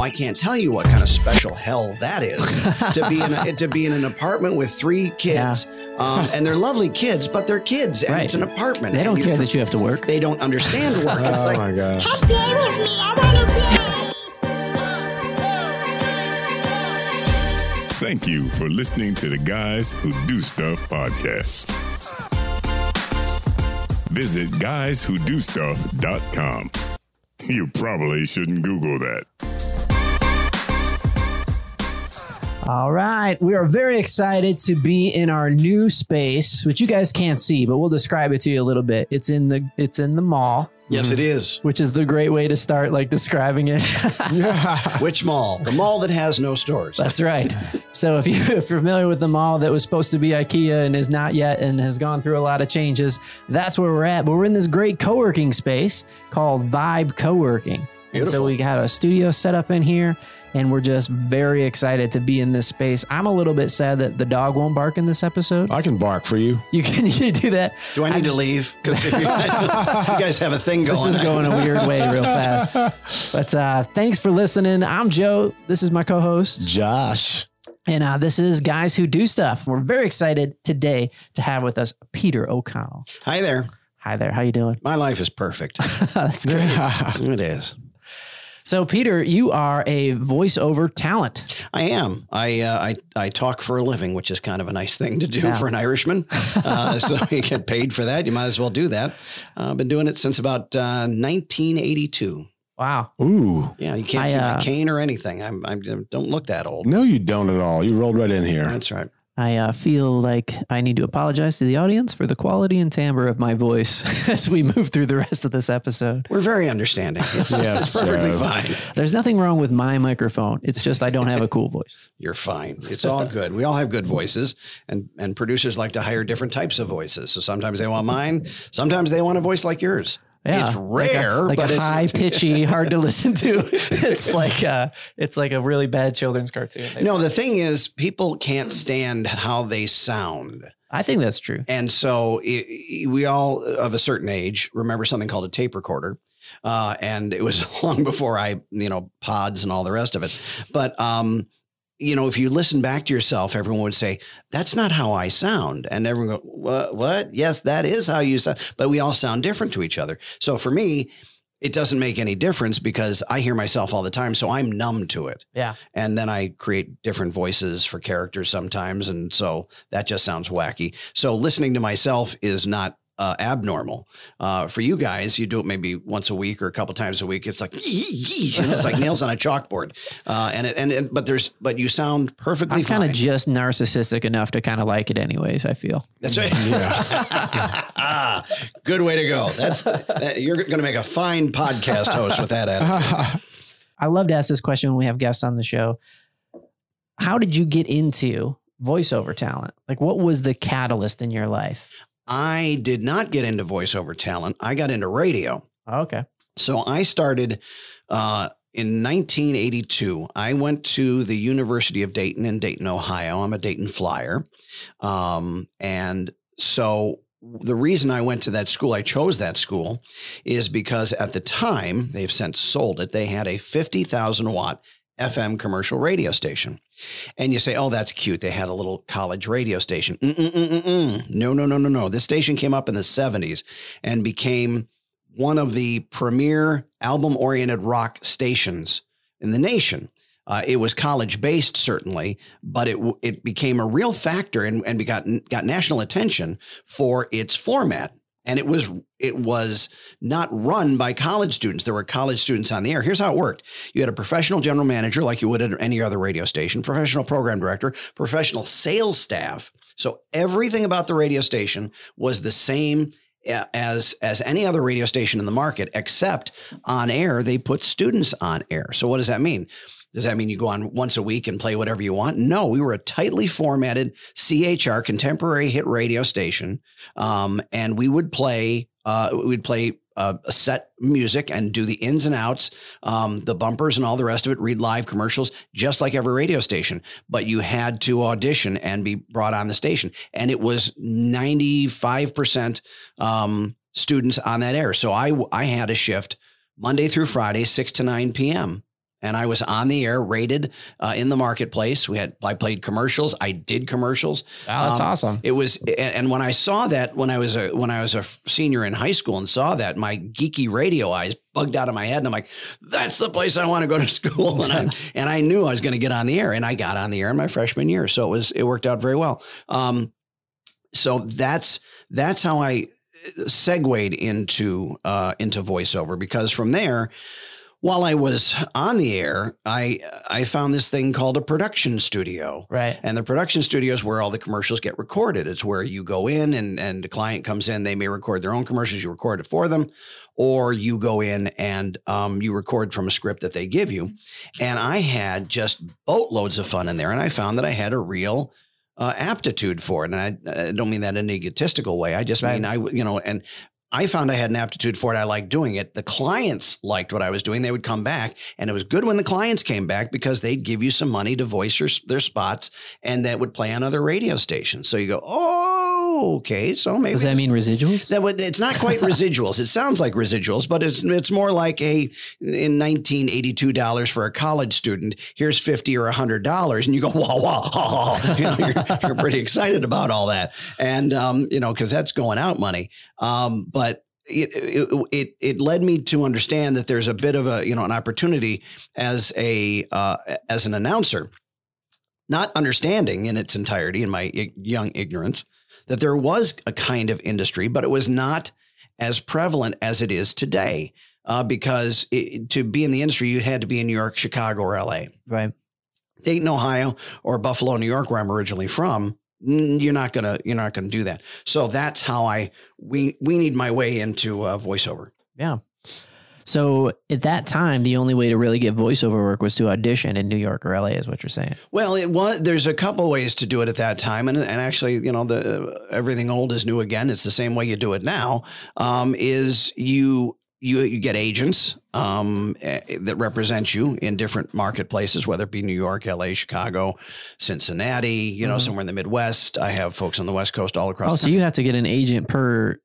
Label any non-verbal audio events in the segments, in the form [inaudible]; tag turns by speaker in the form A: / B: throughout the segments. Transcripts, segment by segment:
A: Oh, I can't tell you what kind of special hell that is to be in a, to be in an apartment with three kids, um, and they're lovely kids, but they're kids, and
B: Right.
A: it's an apartment.
B: They don't care that you have to work.
A: They don't understand work. [laughs] It's
C: oh
A: like
C: my gosh.
D: Come play with me. I wanna play.
E: Thank you for listening to the Guys Who Do Stuff podcast. Visit guyswhodostuff.com. You probably shouldn't Google that.
B: All right. We are very excited to be in our new space, which you guys can't see, but we'll describe it to you a little bit. It's in the it's in the mall,
A: yes, it is.
B: which is the great way to start like describing it. [laughs]
A: Which mall? The mall that has no stores.
B: That's right. So if, you, if you're familiar with the mall that was supposed to be IKEA and is not yet and has gone through a lot of changes, that's where we're at. But we're in this great co-working space called Vibe Co-working. And so we got a studio set up in here and we're just very excited to be in this space. I'm a little bit sad that the dog won't bark in this episode.
C: I can bark for you.
B: You can [laughs] you do that.
A: Do I need to leave? Because if you, you guys have a thing going,
B: This is going a weird way real fast. But uh, thanks for listening. I'm Joe. This is my co-host.
C: Josh.
B: And uh, this is Guys Who Do Stuff. We're very excited today to have with us Peter O'Connell.
A: Hi there.
B: Hi there. How you doing?
A: My life is perfect. [laughs]
B: That's great.
A: it is.
B: So, Peter, you are a voiceover talent.
A: I am. I, uh, I I talk for a living, which is kind of a nice thing to do
B: Yeah.
A: for an Irishman. [laughs] Uh, so you get paid for that. You might as well do that. Uh, I've been doing it since about uh, 1982.
B: Wow.
C: Ooh.
A: Yeah, you can't
B: I,
A: see
B: uh,
A: my cane or anything. I'm, I'm don't look that old.
C: No, you don't at all. You rolled right in here.
A: That's right.
B: I uh, feel like I need to apologize to the audience for the quality and timbre of my voice [laughs] as we move through the rest of this episode.
A: We're very understanding. It's,
C: Yes, [laughs]
A: perfectly
C: uh,
A: fine.
B: There's nothing wrong with my microphone. It's just I don't have a cool voice. [laughs]
A: You're fine. It's all good. We all have good voices, and and producers like to hire different types of voices. So sometimes they want mine. Sometimes they want a voice like yours.
B: Yeah,
A: it's
B: like a-
A: rare,
B: like a,
A: it's
B: high pitchy, [laughs] hard to listen to. It's like uh, it's like a really bad children's cartoon.
A: No, the thing is, people can't stand how they sound.
B: I think that's true.
A: And so i i- we all of a certain age remember something called a tape recorder. Uh, and it was [laughs] long before I, you know, pods and all the rest of it. But, um, you know, if you listen back to yourself, everyone would say, that's not how I sound. And everyone go, what? What? Yes, that is how you sound. But we all sound different to each other. So for me, it doesn't make any difference because I hear myself all the time. So I'm numb to it
B: Yeah.
A: and then I create different voices for characters sometimes, and so that just sounds wacky. So listening to myself is not uh, abnormal. Uh, for you guys, you do it maybe once a week or a couple times a week. It's like you know, it's like nails on a chalkboard, uh, and, it, and and but there's but you sound perfectly fine.
B: I'm kind of just narcissistic enough to kind of like it anyways, I feel.
A: That's right. ah, [laughs] good way to go. That's that, you're going to make a fine podcast host with that attitude. [laughs]
B: I love to ask this question when we have guests on the show. How did you get into voiceover talent? Like what was the catalyst in your life?
A: I did not get into voiceover talent. I got into radio.
B: Oh, okay.
A: So I started uh, in 1982. I went to the University of Dayton in Dayton, Ohio. I'm a Dayton Flyer. Um, and so the reason I went to that school, I chose that school, is because at the time, they've since sold it, they had a 50,000 watt FM commercial radio station. And you say, oh, that's cute. They had a little college radio station. Mm-mm-mm-mm-mm. No, no, no, no, no. This station came up in the 70s and became one of the premier album oriented rock stations in the nation. Uh, it was college based, certainly, but it it became a real factor and, and got, got national attention for its format. And it was it was not run by college students. There were college students on the air. Here's how it worked: you had a professional general manager, like you would at any other radio station, professional program director, professional sales staff. So everything about the radio station was the same uh, as as any other radio station in the market, except on air they put students on air. So what does that mean? Does that mean you go on once a week and play whatever you want? No, we were a tightly formatted CHR contemporary hit radio station, um, and we would play. Uh, we'd play uh, a set music and do the ins and outs, um, the bumpers and all the rest of it. Read live commercials, just like every radio station. But you had to audition and be brought on the station, and it was ninety five percent um, students on that air. So I I had a shift Monday through Friday, six to nine p.m and I was on the air, rated uh, in the marketplace. We had I played commercials. I did commercials.
B: Wow, that's
A: Um,
B: awesome.
A: It was, and, and when I saw that, when I was a when I was a senior in high school and saw that, my geeky radio eyes bugged out of my head, and I'm like, "That's the place I want to go to [laughs] school." And I and I knew I was going to get on the air, and I got on the air in my freshman year, so it was it worked out very well. Um, so that's that's how I uh, segued into uh, into voiceover because from there, while I was on the air, I I found this thing called a production studio.
B: Right.
A: And the production studio is where all the commercials get recorded. It's where you go in and, and the client comes in. They may record their own commercials. You record it for them, or you go in and um, you record from a script that they give you. And I had just boatloads of fun in there. And I found that I had a real uh, aptitude for it. And I, I don't mean that in an egotistical way. I just
B: Right.
A: mean I, you know, and I found I had an aptitude for it. I liked doing it. The clients liked what I was doing. They would come back, and it was good when the clients came back because they'd give you some money to voice your, their spots, and that would play on other radio stations. So you go, oh, okay, so maybe
B: Does that mean residuals?
A: that would, it's not quite [laughs] residuals. It sounds like residuals, but it's it's more like a in 1982 dollars for a college student. Here's 50 or 100 dollars, and you go [laughs] wow wow, ha, ha, ha. You know, you're, you're pretty excited about all that, and um, you know because that's going out money. Um, but it, it it it led me to understand that there's a bit of a you know an opportunity as a uh, as an announcer, not understanding in its entirety in my young ignorance that there was a kind of industry, but it was not as prevalent as it is today. Uh, because it, to be in the industry, you had to be in New York, Chicago, or LA.
B: Right.
A: Dayton, Ohio, or Buffalo, New York, where I'm originally from, you're not gonna you're not gonna do that. So that's how I we we need my way into uh, voiceover.
B: Yeah. So at that time, the only way to really get voiceover work was to audition in New York or LA, is what you're saying.
A: Well, it was. There's a couple ways to do it at that time, and and actually, you know, the everything old is new again. It's the same way you do it now. Um, is you you you get agents um, eh, that represent you in different marketplaces, whether it be New York, L.A., Chicago, Cincinnati. You know,
B: Mhm.
A: somewhere in the Midwest. I have folks on the West Coast all across.
B: Oh, so you have to get an agent per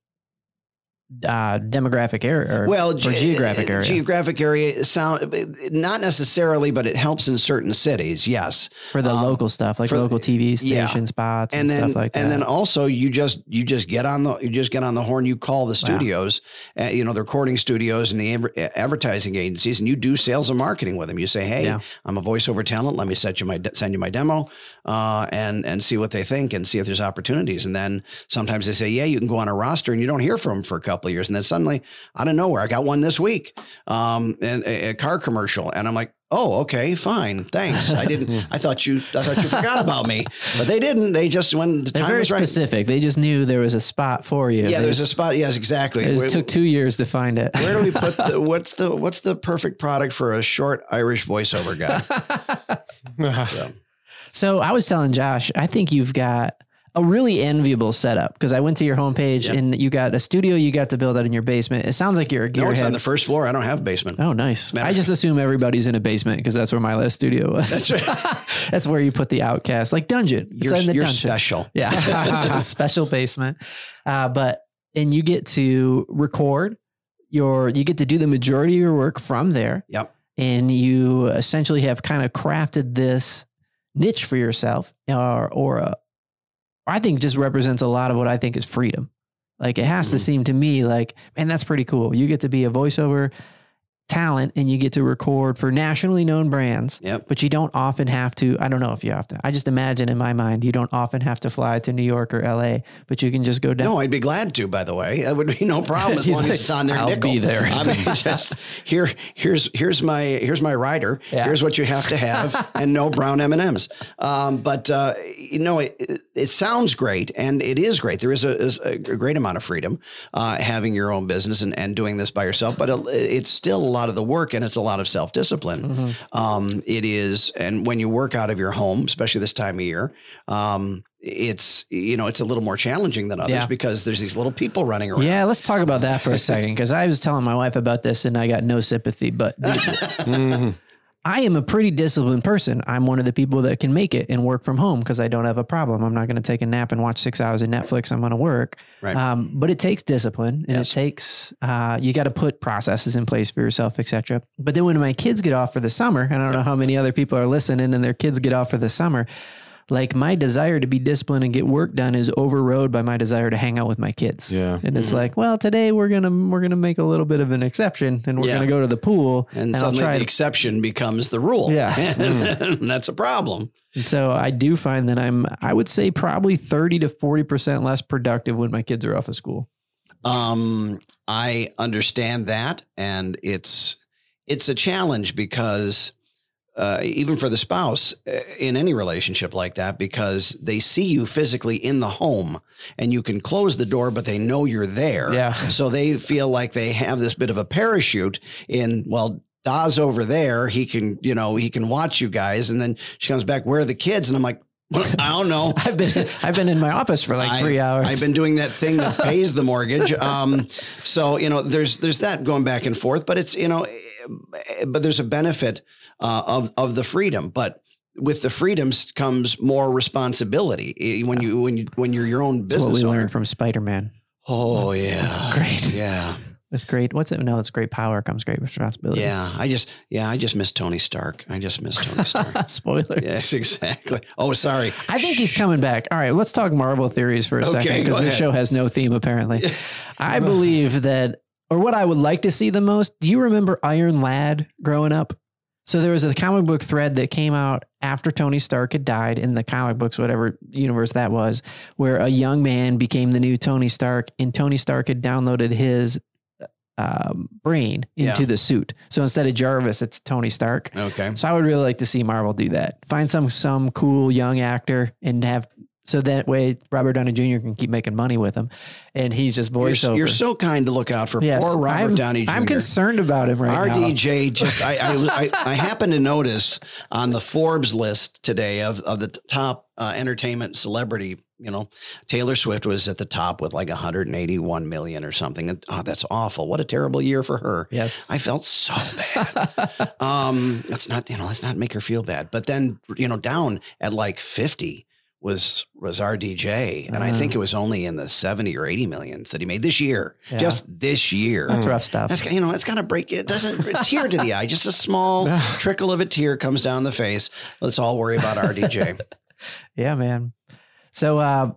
B: uh, demographic area or,
A: well,
B: or
A: ge-
B: geographic area.
A: Geographic area sound not necessarily, but it helps in certain cities. Yes,
B: for the
A: um,
B: local stuff, like
A: for
B: local TV
A: yeah.
B: station spots and,
A: and then
B: stuff like that.
A: and then also you just you just get on the you just get on the horn. You call the studios, uh, you know, the recording studios and the adver- advertising agencies, and you do sales and marketing with them. You say, hey,
B: Yeah.
A: I'm a voiceover talent. Let me set you my de- send you my demo, uh, and and see what they think and see if there's opportunities. And then sometimes they say, yeah, you can go on a roster, and you don't hear from them for a couple of years, and then suddenly out of nowhere, I got one this week, um, and a, a car commercial, and I'm like. Oh, okay, fine. Thanks. I didn't. [laughs] I thought you. I thought you forgot about me, but they didn't. They just when the
B: They're
A: time
B: very
A: was right.
B: specific. They just knew there was a spot for you.
A: Yeah,
B: They
A: there's a spot. Yes, exactly.
B: It just
A: Where,
B: took two years to find it.
A: where do we put the [laughs] what's the what's the perfect product for a short Irish voiceover guy? [laughs] So,
B: So I was telling Josh, I think you've got a really enviable setup because I went to your homepage and you got a studio you got to build out in your basement. It sounds like you're a gearhead.
A: no, it's on the first floor. I don't have a basement.
B: Oh, nice.
A: Matter
B: I just assume everybody's in a basement because that's where my last studio was.
A: That's right. [laughs]
B: That's where you put the outcast, like dungeon. It's
A: You're,
B: in the
A: you're
B: dungeon.
A: special. [laughs]
B: Yeah, [laughs] special basement. Uh, but and you get to record your, you get to do the majority of your work from there,
A: Yep.
B: and you essentially have kind of crafted this niche for yourself, or or a, I think just represents a lot of what I think is freedom. Like it has to
A: Mhm.
B: seem to me like, man, that's pretty cool. You get to be a voiceover talent and you get to record for nationally known brands
A: Yep.
B: but you don't often have to i don't know if you have to i just imagine in my mind you don't often have to fly to new york or la but you can just go down
A: No, I'd be glad to. By the way, that would be no problem as [laughs] long
B: like,
A: as it's on their
B: "I'll
A: nickel.
B: be there."
A: I mean, [laughs] just here, here's here's my here's my rider.
B: Yeah.
A: Here's what you have to have, [laughs] and no brown M and M's. Um, but uh, you know, it, it, it sounds great, and it is great. There is a, is a great amount of freedom uh, having your own business and, and doing this by yourself. But it, it's still lot of the work, and it's a lot of self discipline.
B: Mhm.
A: Um, it is, and when you work out of your home, especially this time of year, um, it's you know it's a little more challenging than others
B: Yeah.
A: because there's these little people running around.
B: yeah let's talk about that for a second because i was telling my wife about this and i got no sympathy but [laughs] dude. I am a pretty disciplined person. I'm one of the people that can make it and work from home because I don't have a problem. I'm not going to take a nap and watch six hours of Netflix. I'm going to work.
A: Right.
B: Um, but it takes discipline and
A: Yes.
B: it takes uh, you got to put processes in place for yourself, etc. But then when my kids get off for the summer, and I don't know how many other people are listening, and their kids get off for the summer. Like my desire to be disciplined and get work done is overrode by my desire to hang out with my kids.
C: Yeah.
B: And it's
A: Mhm.
B: like, well, today we're gonna we're gonna make a little bit of an exception, and we're
A: Yeah.
B: gonna go to the pool,
A: And,
B: I'll
A: suddenly
B: try
A: the
B: to
A: exception becomes the rule.
B: Yeah. [laughs]
A: and that's a problem.
B: And so I do find that I'm, I would say probably 30 to 40% less productive when my kids are off of school.
A: Um, I understand that, and it's it's a challenge because uh, even for the spouse uh, in any relationship like that, because they see you physically in the home, and you can close the door, but they know you're there.
B: Yeah.
A: So they feel like they have this bit of a parachute in. Well, Da's over there. He can, you know, he can watch you guys, and then she comes back. Where are the kids? And I'm like, I don't know. [laughs]
B: I've been, I've been in my office for like
A: I-
B: three hours.
A: I've been doing that thing that [laughs] pays the mortgage. Um, so you know, there's there's that going back and forth, but it's you know, but there's a benefit uh, of of the freedom, but. With the freedoms comes more responsibility Eh, when you when you when you're your own
B: That's
A: business
B: what we
A: owner.
B: learned from Spider-Man.
A: Oh yeah, [laughs]
B: Great.
A: Yeah,
B: With great, what's it? No, it's great power comes great responsibility.
A: yeah. I just yeah, I just miss Tony Stark. I just miss Tony Stark. [laughs]
B: Spoilers.
A: yes, [laughs] exactly. Oh, sorry.
B: I think he's coming back. All right, let's talk Marvel theories for a
A: Okay,
B: second because this show has no theme apparently. I believe that, or what I would like to see the most. Do you remember Iron Lad growing up? So there was a comic book thread that came out after Tony Stark had died in the comic books, whatever universe that was, where a young man became the new Tony Stark, and Tony Stark had downloaded his um, brain into
A: Yeah.
B: the suit. So instead of Jarvis, it's Tony Stark.
A: Okay.
B: So I would really like to see Marvel do that. Find some some cool young actor and have so that way Robert Downey Jr. can keep making money with him, and he's just
A: You're,
B: voiceover.
A: you're so kind to look out for
B: Yes,
A: poor Robert
B: I'm,
A: Downey Jr.
B: I'm concerned about him right now.
A: RDJ just I, I I I happened to notice on the Forbes list today of of the top uh, entertainment celebrity. You know, Taylor Swift was at the top with like 181 million or something. And, oh, that's awful. What a terrible year for her.
B: Yes.
A: I felt so [laughs] bad. um, let's not you know let's not make her feel bad. But then you know down at like 50 was was RDJ. and I
B: Uh.
A: think it was only in the 70 or 80 millions that he made this year.
B: Yeah.
A: Just this year.
B: That's rough stuff.
A: That's you know, it's gonna break. It doesn't a tear to the eye. Just a small [laughs] trickle of a tear comes down the face. Let's all worry about RDJ. [laughs]
B: yeah, man. So uh,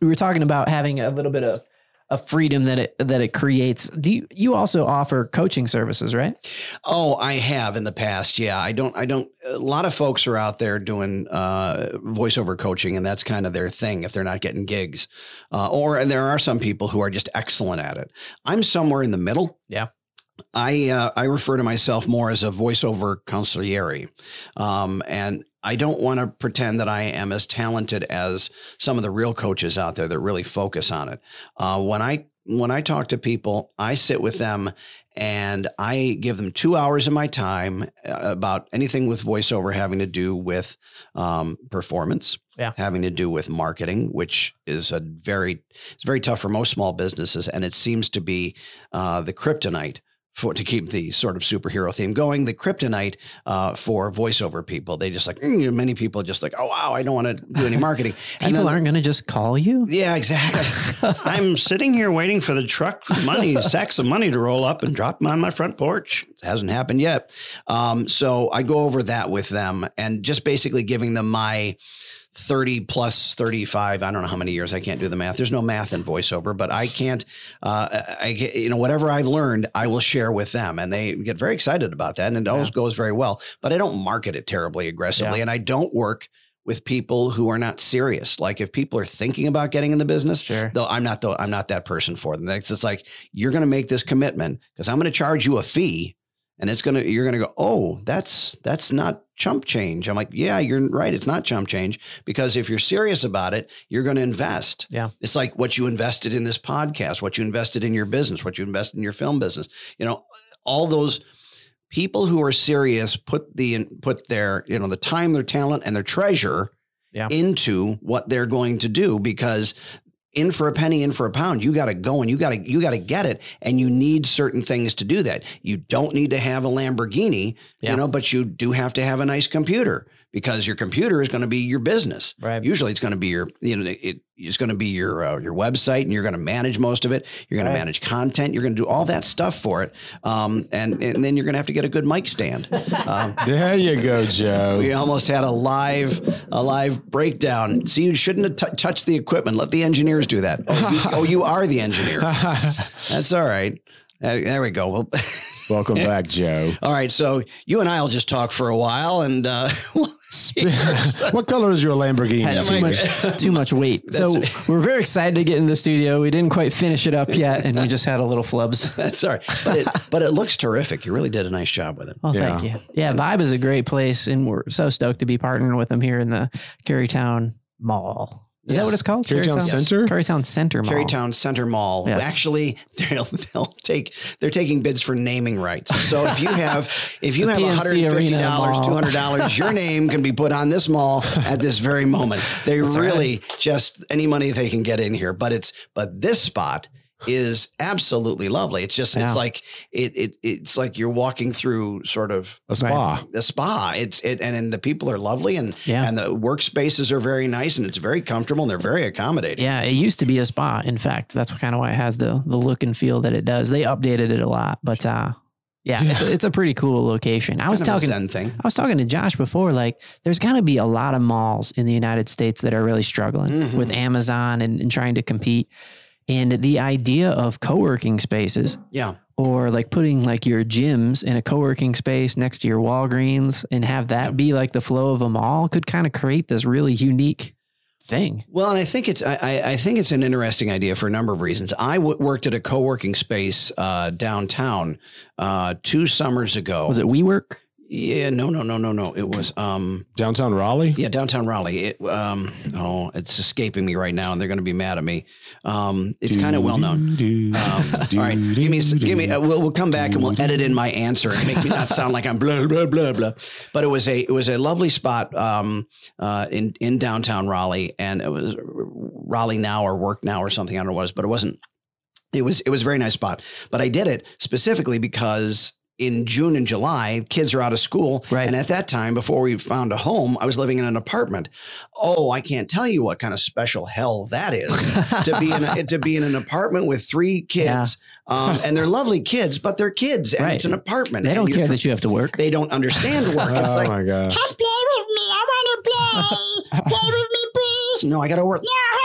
B: we were talking about having a little bit of a freedom that it that it creates. Do you you also offer coaching services, right?
A: oh, I have in the past. Yeah, I don't. I don't. A lot of folks are out there doing uh, voiceover coaching, and that's kind of their thing if they're not getting gigs. Uh, or and there are some people who are just excellent at it. I'm somewhere in the middle.
B: Yeah.
A: I uh, I refer to myself more as a voiceover consigliere, um, and I don't want to pretend that I am as talented as some of the real coaches out there that really focus on it. Uh, when I when I talk to people, I sit with them and I give them two hours of my time uh, about anything with voiceover having to do with um, performance,
B: Yeah.
A: having to do with marketing, which is a very it's very tough for most small businesses, and it seems to be uh, the kryptonite for to keep the sort of superhero theme going. The kryptonite uh, for voiceover people, they just like mm, many people just like, oh wow, I don't want to do any marketing. [laughs] And
B: People
A: then-
B: aren't going to just call you.
A: yeah, exactly. [laughs] I'm sitting here waiting for the truck money, sacks of money to roll up and drop them on my front porch. It hasn't happened yet. Um, so I go over that with them and just basically giving them my 30 plus 35. I don't know how many years. I can't do the math. There's no math in voiceover, but I can't, uh, I, you know, whatever I've learned, I will share with them and they get very excited about that. And it always goes very well, but I don't market it terribly aggressively.
B: Yeah.
A: And I don't work with people who are not serious. Like if people are thinking about getting in the business,
B: Sure.
A: though I'm not the I'm not that person for them. It's, it's like you're going to make this commitment because I'm going to charge you a fee, and it's going to you're going to go, oh, that's that's not chump change. I'm like, yeah, you're right. It's not chump change because if you're serious about it, you're going to invest.
B: Yeah.
A: it's like what you invested in this podcast, what you invested in your business, what you invested in your film business. You know, all those people who are serious put the put their you know the time, their talent, and their treasure
B: Yeah.
A: into what they're going to do because in for a penny, in for a pound. You got to go and you got to you got to get it, and you need certain things to do that. You don't need to have a Lamborghini,
B: Yeah.
A: you know, but you do have to have a nice computer because your computer is going to be your business.
B: Right.
A: Usually, it's going to be your you know it, it's going to be your uh, your website, and you're going to manage most of it. You're going
B: Right.
A: to manage content. You're going to do all that stuff for it, um, and and then you're going to have to get a good mic stand. Um, [laughs]
C: There you go, Joe.
A: we almost had a live a live breakdown. See, you shouldn't have t- touched the equipment. Let the engineers do that. Oh, you, oh, you are the engineer. [laughs] That's all right. Uh, there we go. Well, [laughs]
C: Welcome back, Joe.
A: all right. So you and I will just talk for a while, and uh, we'll see. [laughs]
C: what color is your Lamborghini?
B: had too much too much weight. So we're very excited to get in the studio. We didn't quite finish it up yet, and we just had a little flubs. [laughs]
A: That's all right. But it but it looks terrific. You really did a nice job with it.
B: Well, thank you. Yeah, Vibe is a great place, and we're so stoked to be partnering with them here in the Cary Towne Mall. Is that what it's called?
C: Cary Towne Center?
B: Cary Towne Center Mall.
A: Cary Towne Center Mall.
B: Yes.
A: Actually, [laughs] they'll, they'll take they're taking bids for naming rights. So if you have if you have one hundred and fifty dollars, two hundred dollars, your [laughs] name can be put on this mall at this very moment. They really just any money they can get in here. But it's but this spot is absolutely lovely. It's just
B: Yeah.
A: it's like it, it it's like you're walking through sort of
C: A spa.
A: a spa. It's it and, and the people are lovely and
B: Yeah.
A: and the workspaces are very nice and it's very comfortable and they're very accommodating.
B: Yeah, it used to be a spa. In fact, that's kind of why it has the the look and feel that it does. They updated it a lot, but uh, yeah, it's a, it's a pretty cool location. I was
A: Kind of
B: talking.
A: Thing.
B: I was talking to Josh before, like, there's got to be a lot of malls in the United States that are really struggling
A: Mhm.
B: with Amazon and, and trying to compete. And the idea of co working spaces
A: Yeah.
B: or like putting like your gyms in a co working space next to your Walgreens and have that be like the flow of a mall could kind of create this really unique thing.
A: Well, and I think it's I, I- think it's an interesting idea for a number of reasons. I w- worked at a co-working space uh, downtown uh, two summers ago.
B: Was it WeWork?
A: Yeah, no, no, no, no, no. It was um,
C: Downtown Raleigh?
A: yeah, downtown Raleigh. It um, oh, it's escaping me right now, and they're going to be mad at me. Um, it's kind of well known. Um, all right, give me, give me. Uh, we'll, we'll come back and we'll edit in my answer and make me not sound like I'm blah blah blah blah. But it was a it was a lovely spot um, uh, in in downtown Raleigh, and it was Raleigh now or Work now or something. I don't know what it was, but it wasn't. It was it was a very nice spot. But I did it specifically because in June and July, kids are out of school,
B: Right.
A: and at that time, before we found a home, I was living in an apartment. Oh, I can't tell you what kind of special hell that is to be in a, [laughs] to be in an apartment with three kids, um, [laughs] and they're lovely kids, but they're kids, and
B: Right.
A: it's an apartment.
B: They don't
A: you-
B: care that you have to work.
A: they don't understand work. It's
C: Oh
A: like,
C: my gosh.
D: Come play with me. I want to play. play with me, please. [laughs]
A: no, I got to work.
D: Yeah.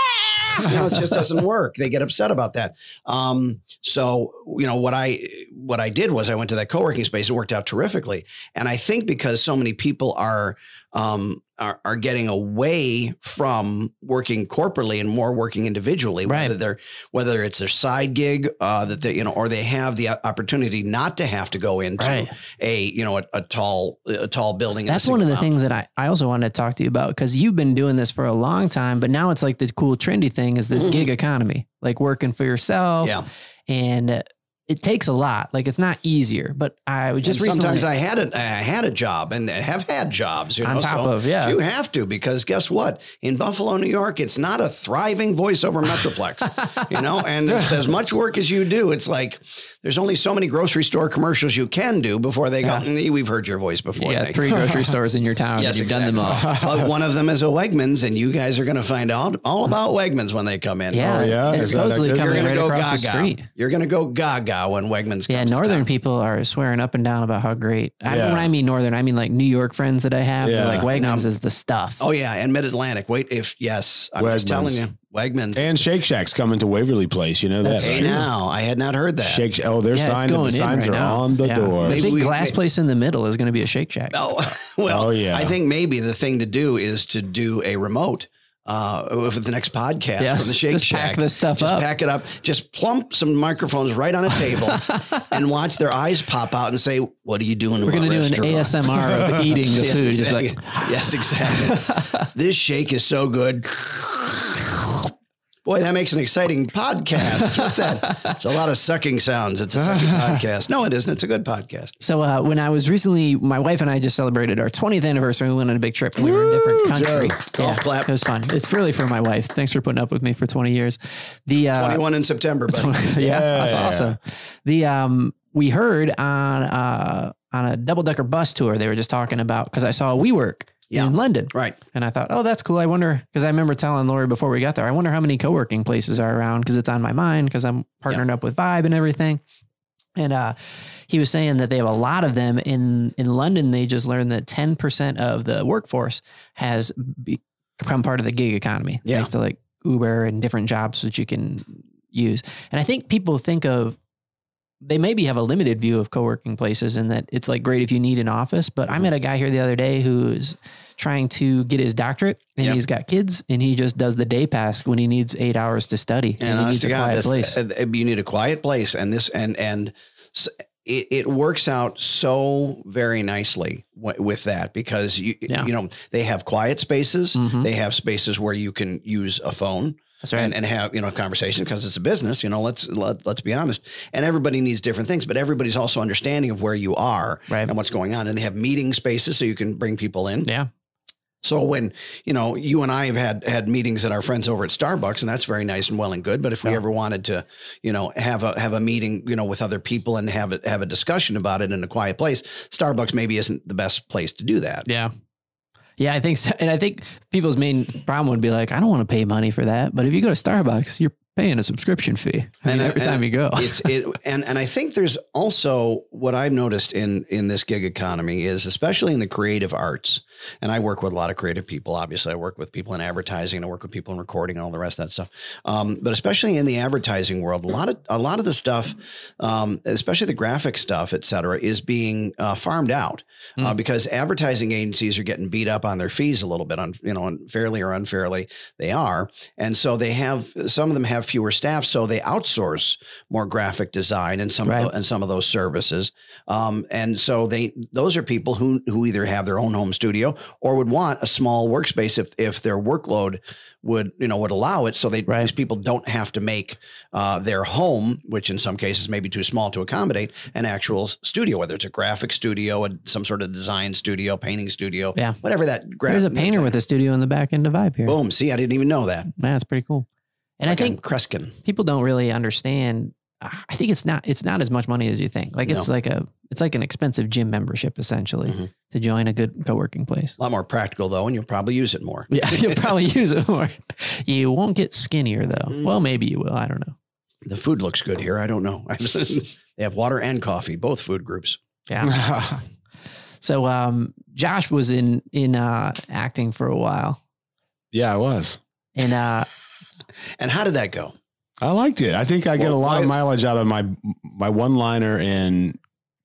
D: [laughs]
A: you know, it just doesn't work. They get upset about that. Um, so you know what I what I did was I went to that co-working space and worked out terrifically. And I think because so many people are um, are, are getting away from working corporately and more working individually,
B: Right.
A: whether they're whether it's their side gig uh, that they you know, or they have the opportunity not to have to go into
B: Right.
A: a you know a, a tall a tall building.
B: That's one of the things that I, I also wanted to talk to you about because you've been doing this for a long time, but now it's like the cool trendy thing is this
A: Mhm.
B: gig economy, like working for yourself.
A: Yeah.
B: And uh, it takes a lot. Like it's not easier, but I was just
A: And
B: recently
A: sometimes I had a I had a job and have had jobs. You know,
B: on top
A: so
B: of, yeah.
A: You have to because guess what? In Buffalo, New York, it's not a thriving voiceover metroplex. [laughs] you know, and as, as much work as you do, it's like there's only so many grocery store commercials you can do before they go. "Mm, We've heard your voice before.
B: you got
A: Thank
B: three grocery stores in your town.
A: Yes,
B: and you've done them all.
A: but one of them is a Wegmans, and you guys are going to find out all about Wegmans when they come in.
B: Yeah,
C: Oh, yeah?
B: it's
C: Is
B: supposedly
A: You're
B: coming
A: going to
B: right
A: go
B: across the street.
A: You're going to go gaga when Wegmans comes
B: Yeah,
A: to
B: northern
A: town.
B: people are swearing up and down about how great. I,
C: Yeah.
B: when I mean northern, I mean like New York friends that I have. They're
C: Yeah.
B: like Wegmans
A: Now-
B: is the stuff.
A: Oh yeah, and Mid Atlantic. Wait, if yes, I'm just telling you, Wegmans
C: And Shake Shack's coming to Waverly Place. You know that.
B: That's
A: Hey,
C: right?
A: now I had not heard that.
C: Shake Shack. Oh, they're
B: yeah, it's
C: signed. The signs
B: right
C: are
B: now.
C: on the
B: Yeah.
C: door.
B: The
A: Maybe
B: big
A: we-
B: glass
A: may-
B: place in the middle is going to be a Shake Shack.
A: Oh [laughs] well,
C: Oh, yeah.
A: I think maybe the thing to do is to do a remote uh, for the next podcast
B: Yes,
A: from the Shake
B: just
A: Shack.
B: pack this stuff
A: just
B: up.
A: pack it up. Just plump some microphones right on a table [laughs] and watch their eyes pop out and say, "What are you doing?"
B: We're going to do an ASMR of eating the [laughs]
A: Yes,
B: food. Just
A: exactly.
B: like,
A: yes, exactly. this shake is so good. Boy, that makes an exciting podcast. What's that? It's a lot of sucking sounds. It's a sucking podcast. No, it isn't. It's a good podcast.
B: So uh, when I was recently, my wife and I just celebrated our 20th anniversary. We went on a big trip. and We were in a different country.
A: Golf clap.
B: It was fun. It's really for my wife. Thanks for putting up with me for 20 years. The uh,
A: 21 in September, buddy. [laughs]
B: yeah, that's
C: Yeah.
B: awesome. The um, we heard on uh on a double decker bus tour. They were just talking about because I saw WeWork
A: Yeah.
B: in London.
A: Right.
B: And I thought, oh, that's cool. I wonder, because I remember telling Lori before we got there, I wonder how many co working places are around because it's on my mind because I'm partnered up with Vibe and everything. And uh, he was saying that they have a lot of them in in London. They just learned that 10% of the workforce has become part of the gig economy,
A: Yeah.
B: thanks to like Uber and different jobs that you can use. And I think people think of they maybe have a limited view of co-working places and that it's like great if you need an office but i met a guy here the other day who's trying to get his doctorate and
A: Yep.
B: he's got kids and he just does the day pass when he needs eight hours to study and,
A: And
B: he needs a
A: God,
B: quiet place
A: uh, you need a quiet place, and this and and it, it works out so very nicely w- with that because you
B: Yeah.
A: you know they have quiet spaces,
B: Mhm.
A: they have spaces where you can use a phone.
B: That's right
A: and, and have you know a conversation because it's a business you know let's let, let's be honest and everybody needs different things but everybody's also understanding of where you are
B: Right.
A: and what's going on and they have meeting spaces so you can bring people in
B: yeah
A: so when you know you and I have had had meetings at our friends over at Starbucks, and that's very nice and well and good. But if we
B: Yeah.
A: ever wanted to, you know, have a have a meeting, you know, with other people and have it have a discussion about it in a quiet place, Starbucks maybe isn't the best place to do that.
B: yeah yeah i think so. And i think people's main problem would be like i don't want to pay money for that. But if you go to starbucks you're paying a subscription fee. I mean,
A: And, uh,
B: every time you go. [laughs]
A: it's it and and I think there's also what I've noticed in in this gig economy is especially in the creative arts and I work with a lot of creative people obviously. I work with people in advertising and I work with people in recording and all the rest of that stuff. Um, but especially in the advertising world a lot of a lot of the stuff um, especially the graphic stuff et cetera is being uh, farmed out uh,
B: Mm.
A: because advertising agencies are getting beat up on their fees a little bit on you know unfairly or unfairly they are. And so they have some of them have fewer staff so they outsource more graphic design and some
B: Right.
A: of and some of those services um, and so they those are people who who either have their own home studio or would want a small workspace if if their workload would you know would allow it so they
B: Right.
A: these people don't have to make uh, their home which in some cases may be too small to accommodate an actual studio whether it's a graphic studio a, some sort of design studio painting studio
B: Yeah.
A: whatever that gra-
B: there's a painter with a studio in the back end of vibe here
A: boom see i didn't even know that
B: it's pretty cool and
A: Like
B: i think
A: Kreskin.
B: people don't really understand i think it's not it's not as much money as you think. Like it's
A: No.
B: like a it's like an expensive gym membership essentially
A: Mhm.
B: to join a good co-working place.
A: A lot more practical though and you'll probably use it more.
B: Yeah you'll [laughs] probably use it more. You won't get skinnier though.
A: Mm.
B: well maybe you will. I don't know.
A: The food looks good here. I don't know. [laughs] They have water and coffee both food groups.
B: Yeah. [laughs] So um josh was in in uh acting for a while.
C: Yeah, I was.
B: and uh
A: and how did that go
C: I liked it. I think I get a lot
A: why-
C: of mileage out of my my one liner in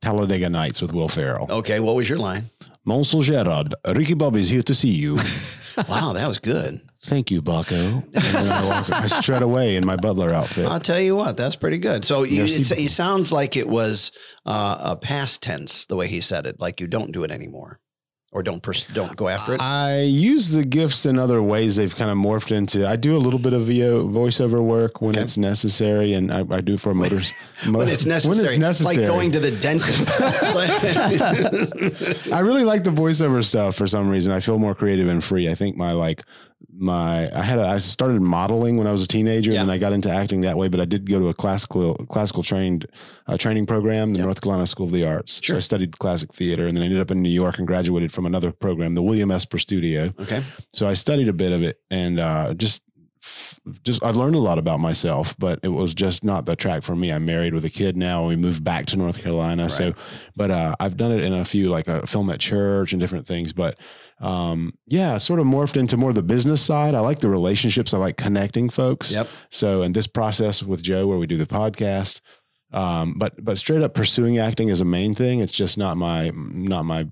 C: Talladega Nights with Will Ferrell.
A: okay what was your line
C: Monsieur Girard, Ricky Bobby's here to see you. [laughs]
A: wow that was good
C: Thank you, Bucko. And then I, walk, [laughs] I strut away in my butler outfit.
A: I'll tell you what, that's pretty good. So you,
C: Merci.
A: it's, he sounds like it was uh, a past tense the way he said it, like you don't do it anymore, or don't pers- don't go after it.
C: I use the gifts in other ways. They've kind of morphed into. I do a little bit of VO voiceover work when
A: Okay.
C: it's necessary, and I, I do for [laughs] motors
A: when it's necessary,
C: When it's necessary,
A: like going to the dentist. [laughs]
C: I really like the voiceover stuff for some reason. I feel more creative and free. I think my like my I had a, I started modeling when I was a teenager,
A: Yeah.
C: and then I got into acting that way. But I did go to a classical classical trained uh, training program, the. North Carolina School of the Arts.
A: Sure.
C: So I studied classic theater, and then I ended up in New York and graduated from another program, the William Esper Studio.
A: okay,
C: So I studied a bit of it, and uh, just just I've learned a lot about myself, but it was just not the track for me. I'm married with a kid now, and we moved back to North Carolina. So, but uh, I've done it in a few, like a film at church and different things. But um, yeah, sort of morphed into more the business side. I like the relationships. I like connecting folks.
A: yep,
C: So, in this process with Joe, where we do the podcast, um, but but straight up pursuing acting is a main thing. It's just not my not my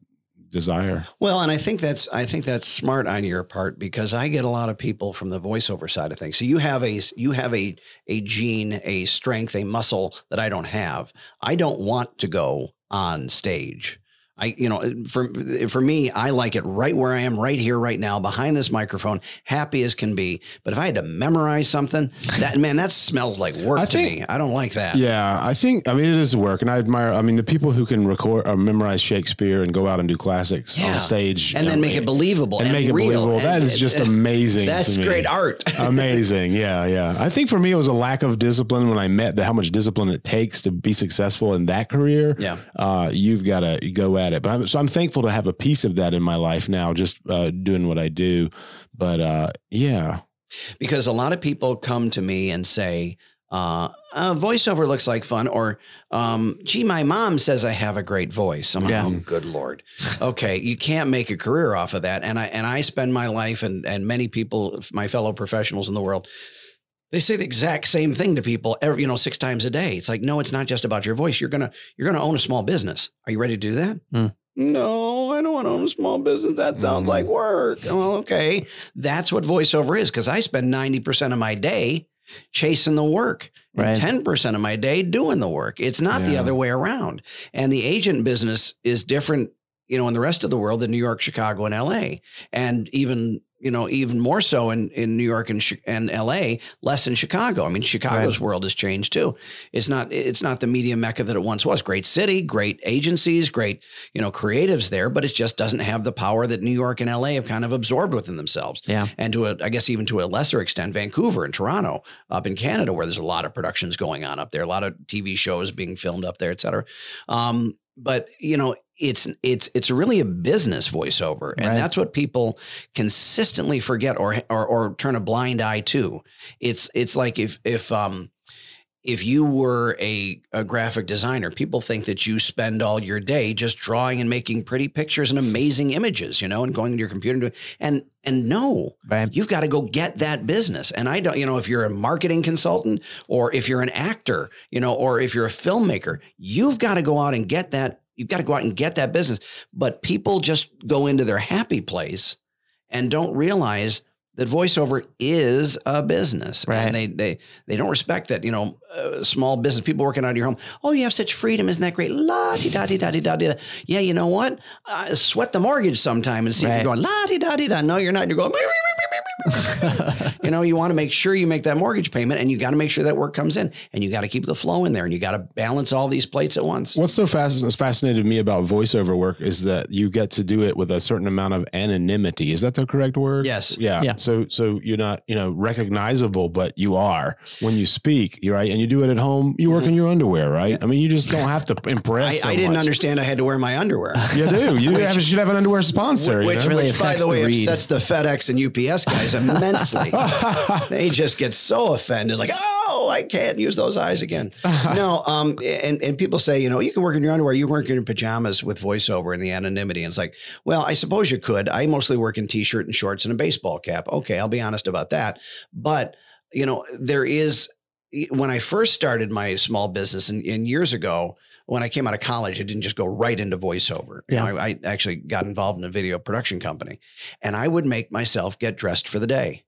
C: desire.
A: Well, and I think that's I think that's smart on your part because I get a lot of people from the voiceover side of things. So you have a you have a a gene, a strength, a muscle that I don't have. I don't want to go on stage. I, you know, for for me, I like it right where I am, right here, right now, behind this microphone, happy as can be. But if I had to memorize something, that man, that smells like work
C: I
A: to
C: think-
A: me. I don't like that.
C: Yeah, I think I mean it is work, and I admire. I mean the people who can record or memorize Shakespeare and go out and do classics
A: Yeah.
C: on stage
A: and then make it believable
C: and, make it
A: real.
C: believable.
A: And-
C: that is just [laughs] amazing.
A: That's
C: to me.
A: great art. [laughs]
C: amazing. Yeah, yeah. I think for me it was a lack of discipline when I met the, how much discipline it takes to be successful in that career.
A: Yeah.
C: uh, you've got to go at it. But I'm, so I'm thankful to have a piece of that in my life now, just uh, doing what I do. But uh, yeah,
A: because a lot of people come to me and say, uh, uh, voiceover looks like fun, or, um, gee, my mom says I have a great voice. I'm like,
B: Yeah.
A: oh, good Lord. Okay. You can't make a career off of that. And I, and I spend my life and, and many people, my fellow professionals in the world, they say the exact same thing to people every, you know, six times a day. It's like, no, it's not just about your voice. You're to, you're to own a small business. Are you ready to do that?
B: Hmm.
A: No, I don't want to own a small business. That sounds
C: Mhm.
A: like work. Well, okay. That's what voiceover is because I spend 90% of my day chasing the work
B: Right.
A: and 10% of my day doing the work. It's not the other way around. And the agent business is different, you know, in the rest of the world than New York, Chicago, and LA. And even, you know, even more so in, in New York and, and LA, less in Chicago. I mean, Chicago's world has changed too. It's not, it's not the media mecca that it once was. Great city, great agencies, great, you know, creatives there, but it just doesn't have the power that New York and LA have kind of absorbed within themselves
B: Yeah.
A: and to a, I guess even to a lesser extent, Vancouver and Toronto up in Canada, where there's a lot of productions going on up there, a lot of TV shows being filmed up there, et cetera. Um, but you know, it's it's it's really a business voiceover, and
B: Right.
A: that's what people consistently forget or, or or turn a blind eye to. It's it's like if if um if you were a, a graphic designer, people think that you spend all your day just drawing and making pretty pictures and amazing images, you know, and going to your computer and doing, and and no,
B: Right.
A: You've got to go get that business. And I don't, you know, if you're a marketing consultant or if you're an actor, you know, or if you're a filmmaker, you've got to go out and get that. You've got to go out and get that business. But people just go into their happy place and don't realize that voiceover is a business.
B: Right.
A: And they they they don't respect that, you know, uh, small business people working out of your home. Oh, you have such freedom. Isn't that great? La di da di da di da di. da. Yeah, you know what? Uh, sweat the mortgage sometime and see if
B: Right.
A: you're going la di da di da. No, you're not. You're going. [laughs] you know, you want to make sure you make that mortgage payment and you got to make sure that work comes in and you got to keep the flow in there and you got to balance all these plates at once.
C: What's so fascinating, fascinated me about voiceover work is that you get to do it with a certain amount of anonymity. Is that the correct word?
A: Yes.
C: Yeah.
B: Yeah.
C: So so you're not you know recognizable, but you are when you speak. You're right, and you do it at home. You work in mm-hmm. your underwear, right? I mean, you just don't have to
A: I,
C: impress. so
A: I didn't
C: much.
A: understand I had to wear my underwear.
C: You do. You [laughs]
A: Which-
C: have, should have an underwear sponsor. you
A: Which,
B: really
A: which by the way,
B: the
A: upsets the FedEx and UPS guys immensely. [laughs] they just get so offended, like, oh, I can't use those eyes again. [laughs] no, um, and, and people say, you know, you can work in your underwear, you work in your pajamas with voiceover and the anonymity. And it's like, well, I suppose you could. I mostly work in t-shirt and shorts and a baseball cap. Okay, I'll be honest about that. But, you know, there is when I first started my small business and, and years ago, when I came out of college, I didn't just go right into voiceover. You know,
B: Yeah.
A: I, I actually got involved in a video production company and I would make myself get dressed for the day.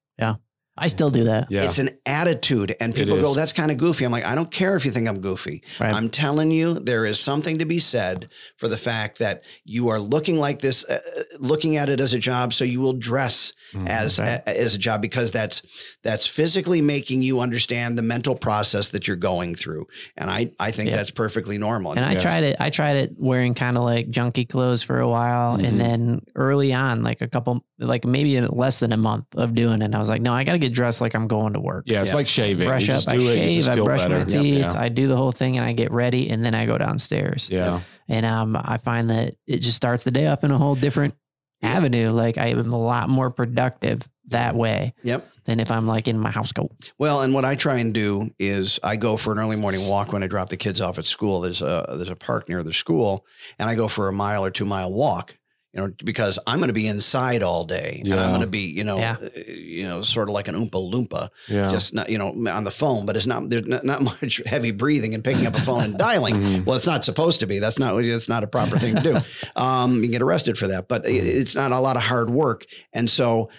B: I still do that.
C: yeah.
A: It's an attitude. And people go, that's kind of goofy. I'm like, I don't care if you think I'm goofy.
B: Right.
A: I'm telling you, there is something to be said for the fact that you are looking like this, uh, uh, looking at it as a job. So you will dress
C: Mhm.
A: as
B: Right.
A: a, as a job because that's that's physically making you understand the mental process that you're going through. And I I think
B: Yeah.
A: that's perfectly normal.
B: And I tried it. I tried it wearing kind of like junky clothes for a while,
C: Mhm.
B: and then early on, like a couple, like maybe less than a month of doing it, I was like, no, I got to get dressed like I'm going to work.
C: yeah, it's
A: Yeah.
C: like shaving.
B: Brush
C: you
B: up, I
C: do it, you
B: shave, I brush
C: better.
B: my teeth,
C: Yeah.
B: I do the whole thing, and I get ready, and then I go downstairs.
C: Yeah.
B: And um, I find that it just starts the day off in a whole different avenue. Like I am a lot more productive that way
A: Yep.
B: than if I'm like in my house coat.
A: Well, and what I try and do is I go for an early morning walk when I drop the kids off at school. There's a there's a park near the school, and I go for a mile or two mile walk. You know, because I'm going to be inside all day, and I'm going to be, you know,
B: Yeah.
A: uh, you know, sort of like an oompa loompa,
C: Yeah.
A: just not, you know, on the phone. But it's not there's not, not [laughs] much heavy breathing and picking up a phone and dialing.
C: Mhm.
A: Well, it's not supposed to be. That's not. It's not a proper thing to do. [laughs] Um, you can get arrested for that. But it-
C: Mhm.
A: it's not a lot of hard work, and so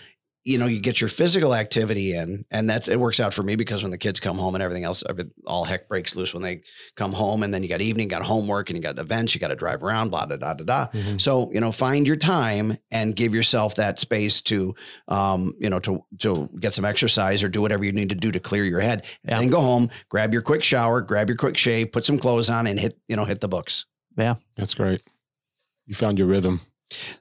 A: you know, you get your physical activity in, and that's it works out for me because when the kids come home and everything else, every- all heck breaks loose when they come home, and then you got evening, got homework, and you got events, you got to drive around, blah da da da da.
C: Mhm.
A: So you know, find your time and give yourself that space to, um, you know, to to get some exercise or do whatever you need to do to clear your head.
B: Yeah.
A: And then go home, grab your quick shower, grab your quick shave, put some clothes on, and hit you know hit the books.
C: Yeah, that's great. You found your rhythm.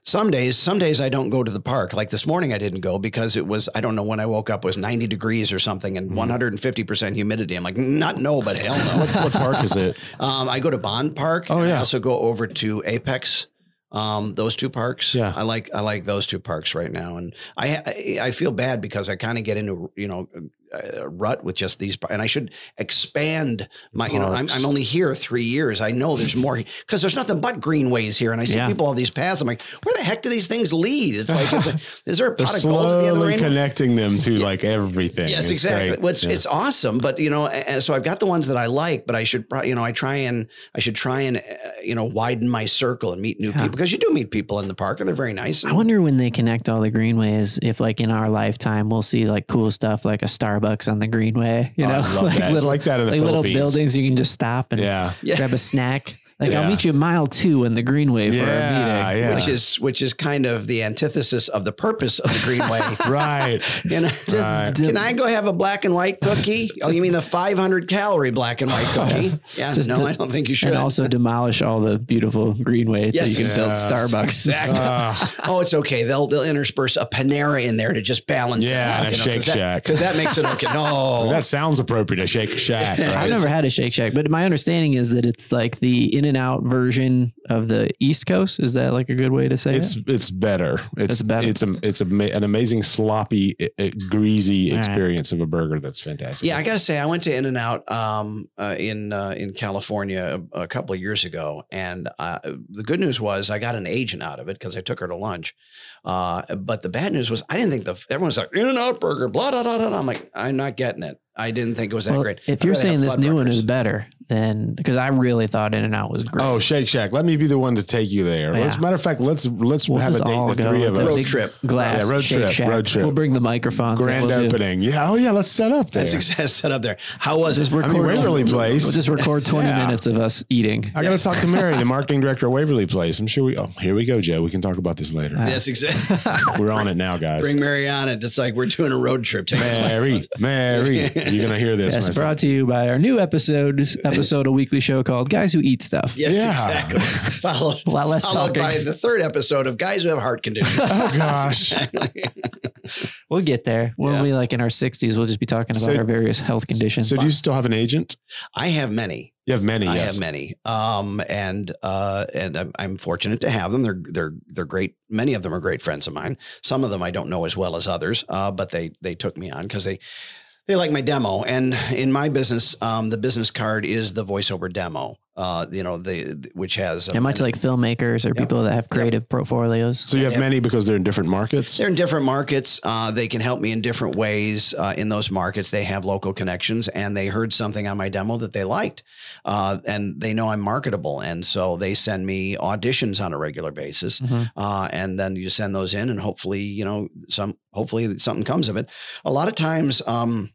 A: Some days, some days I don't go to the park. Like this morning, I didn't go because it was I don't know when I woke up it was ninety degrees or something and
C: Mhm.
A: one hundred and fifty percent humidity. I'm like, not no, but hell no.
C: What, what park is it? [laughs]
A: Um, I go to Bond Park.
C: Oh,
A: and I
C: yeah.
A: also go over to Apex. Um, those two parks.
C: Yeah.
A: I like I like those two parks right now, and I I, I feel bad because I kind of get into you know a, a rut with just these, and I should expand my you know I'm, I'm only here three years. I know there's more because there's nothing but greenways here, and I see
B: Yeah.
A: people all these paths. I'm like, where the heck do these things lead? It's like, is, there- [laughs] is there a pot of gold at the end of the
C: connecting them to like everything.
A: Yes,
C: It's
A: exactly.
C: great.
A: Well, it's,
C: Yeah.
A: it's awesome, but you know, and so I've got the ones that I like, but I should, probably, you know, I try and I should try and uh, you know widen my circle and meet new
B: Yeah.
A: people because you do meet people in the park and they're very nice.
B: I wonder when they connect all the greenways, if like in our lifetime we'll see like cool stuff like a Starbucks on the greenway, you
C: Oh,
B: know,
C: I [laughs] love that. It's like that in the
B: like little buildings you can just stop and
C: Yeah.
A: Yeah.
B: grab a snack. Like
C: Yeah.
B: I'll meet you at mile two in the greenway for
C: Yeah,
B: a meeting.
C: yeah.
A: which is which is kind of the antithesis of the purpose of the greenway. [laughs]
C: Right. [laughs]
A: you know,
B: Just
C: Right.
A: can I go have a black and white cookie? [laughs] oh, you mean the 500 calorie black and white cookie? Yeah,
B: Just
A: no,
B: to-
A: I don't think you should.
B: and also demolish all the beautiful greenway so
A: Yes,
B: you can build. Starbucks.
A: Exactly.
C: Ah,
A: oh, it's okay. They'll they'll intersperse a Panera in there to just balance
C: Yeah,
A: it out.
C: and a Shake Shack.
A: because that makes it okay. No,
C: that sounds appropriate. A Shake Shack. Right?
B: I've never had a Shake Shack, but my understanding is that it's like the in and out version of the East Coast. Is that like a good way to say
C: It's
B: it?
C: it's better. It's
B: It's better.
C: It's a it's a, an amazing sloppy, greasy
B: All right.
C: experience of a burger. That's fantastic.
A: Yeah, I gotta say, I went to In and Out um, uh, in uh, in California a, a couple of years ago, and uh, the good news was I got an agent out of it because I took her to lunch. Uh, but the bad news was I didn't think the everyone's like In and Out burger, blah blah blah blah. I'm like, I'm not getting it. I didn't think it was that
B: Well,
A: great.
B: if you're saying this new one is better, then because I really thought In and Out was great.
C: Oh, Shake Shack. Let me be the one to take you there.
B: Yeah.
C: Let's matter of fact, let's let's
B: We'll
C: have a
B: just
C: date.
B: all
C: The
B: go
C: three of
B: the
C: us.
A: Road trip.
B: glass
C: Yeah, road
B: Shake
C: trip,
B: Shack.
C: road trip.
B: We'll bring the microphones.
C: Grand
B: we'll do-
C: opening. Yeah. Oh yeah. Let's set up there.
A: That's exactly set up there. How was
B: Just
A: it?
B: record.
C: I mean, Waverly Place.
B: We'll just record 20
C: Yeah.
B: minutes of us eating.
C: I got to talk to Mary, the marketing director of Waverly Place. I'm sure we. Oh, here we go, Joe. We can talk about this later.
B: Yeah.
A: Yes, exactly.
C: We're on it now, guys.
A: Bring Mary on it. It's like we're doing a road trip. Take
C: Mary, Mary, [laughs] you're gonna hear this.
B: Yes,
C: when
B: brought to you by our new episode, episode of Weekly Show called Guys Who Eat Stuff.
A: Yes,
C: Yeah.
A: exactly. [laughs] Followed,
B: A lot less
A: followed
B: talking.
A: by the third episode of guys who have heart conditions. [laughs]
C: Oh gosh. [laughs]
B: We'll get there. When
A: Yeah.
B: we like in our 60s, we'll just be talking about
C: So-
B: our various health conditions.
C: So do you still have an agent?
A: I have many.
C: You have many. Yes.
A: I
C: yes.
A: have many. Um, and uh, and I'm, I'm fortunate to have them. They're they're they're great. Many of them are great friends of mine. Some of them I don't know as well as others. Uh, but they they took me on because they they like my demo. And in my business, um, the business card is the voiceover demo. Uh, you know the which has
B: It might like filmmakers or
A: Yep.
B: people that have creative portfolios.
C: So you have
A: Yeah.
C: many because they're in different markets.
A: They're in different markets. Uh, they can help me in different ways uh, in those markets. They have local connections, and they heard something on my demo that they liked, uh, and they know I'm marketable, and so they send me auditions on a regular basis,
B: Mhm.
A: uh, and then you send those in, and hopefully, you know, some hopefully something comes of it. A lot of times, um,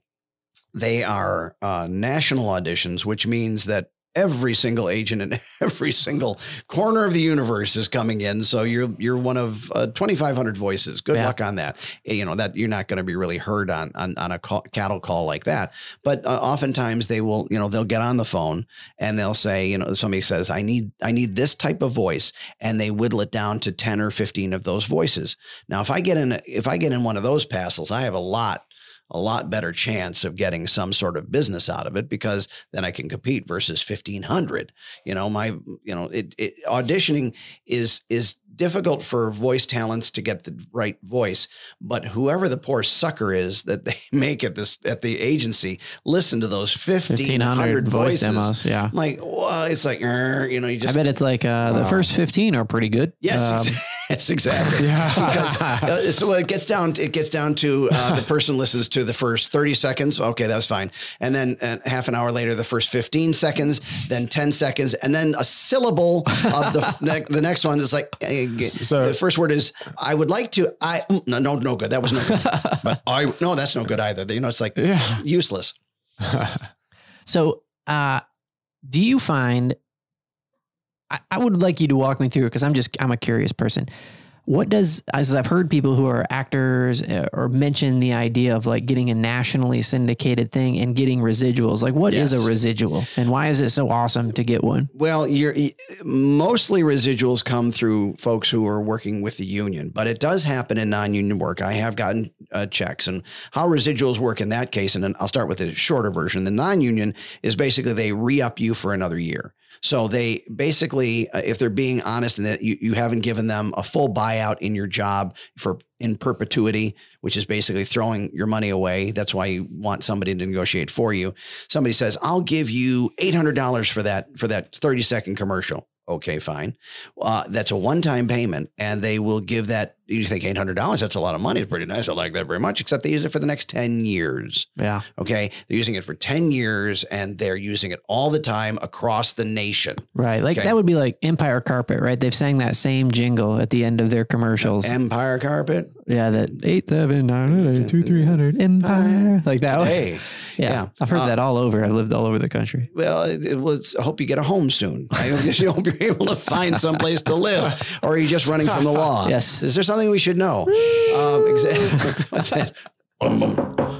A: they are uh, national auditions, which means that every single agent in [laughs] every single corner of the universe is coming in. So you're you're one of uh, 2,500 voices. Good
B: Yeah.
A: luck on that. Eh, You know that you're not going to be really heard on on, on a call, cattle call like that. But uh, oftentimes they will, you know, they'll get on the phone and they'll say, you know, somebody says, I need I need this type of voice, and they whittle it down to 10 or 15 of those voices. Now, if I get in if I get in one of those passels, I have a lot a lot better chance of getting some sort of business out of it because then I can compete versus 1500 you know my you know it, it auditioning is is difficult for voice talents to get the right voice but whoever the poor sucker is that they [laughs] make at this at the agency listen to those 1500,
B: 1500 voice
A: voices
B: demos. Yeah.
A: I'm like well it's like er, you know you just.
B: I bet it's like uh, the
C: Wow.
B: first 15 are pretty good.
A: yes
B: Um, [laughs]
A: yes exactly [laughs]
C: Yeah.
A: uh, so it gets down. It gets down to uh, the person listens to the first thirty seconds. Okay, that was fine. And then uh, half an hour later, the first fifteen seconds, then ten seconds, and then a syllable of the ne- the next one is like, hey, G-
C: So-
A: the first word is I would like to. I no no no good. That was no good. [laughs] but I no that's no good either. You know it's like
C: Yeah.
A: useless. [laughs]
B: So, uh, do you find? I, I would like you to walk me through it because I'm just I'm a curious person. What does as I've heard people who are actors uh, or mention the idea of like getting a nationally syndicated thing and getting residuals. Like, what is
A: Yes.
B: a residual, and why is it so awesome to get one?
A: Well, you're mostly residuals come through folks who are working with the union, but it does happen in non-union work. I have gotten uh, checks, and how residuals work in that case. And then I'll start with a shorter version. The non-union is basically they re-up you for another year. So they basically, uh, if they're being honest and that you, you haven't given them a full buyout in your job for in perpetuity, which is basically throwing your money away. That's why you want somebody to negotiate for you. Somebody says, "I'll give you eight hundred dollars for that for that thirty second commercial." Okay, fine. Uh, that's a one time payment, and they will give that. You think eight hundred dollars? That's a lot of money. It's pretty nice. I like that very much. Except they use it for the next ten years.
B: Yeah,
A: Okay, they're using it for ten years, and they're using it all the time across the nation.
B: right. Like
A: Okay.
B: that would be like Empire Carpet, right? They've sang that same jingle at the end of their commercials.
A: Empire carpet.
B: yeah, that eight seven nine eight two three hundred Empire, like that.
A: Hey,
B: Yeah,
A: yeah.
B: I've heard
A: Uh,
B: that all over. I've lived all over the country.
A: Well, it, it was. I hope you get a home soon. I hope [laughs] you hope you're able to find someplace to live, or are you just running from the law? [laughs]
B: Yes.
A: Is there something we should know? Um, exa- [laughs] what's that?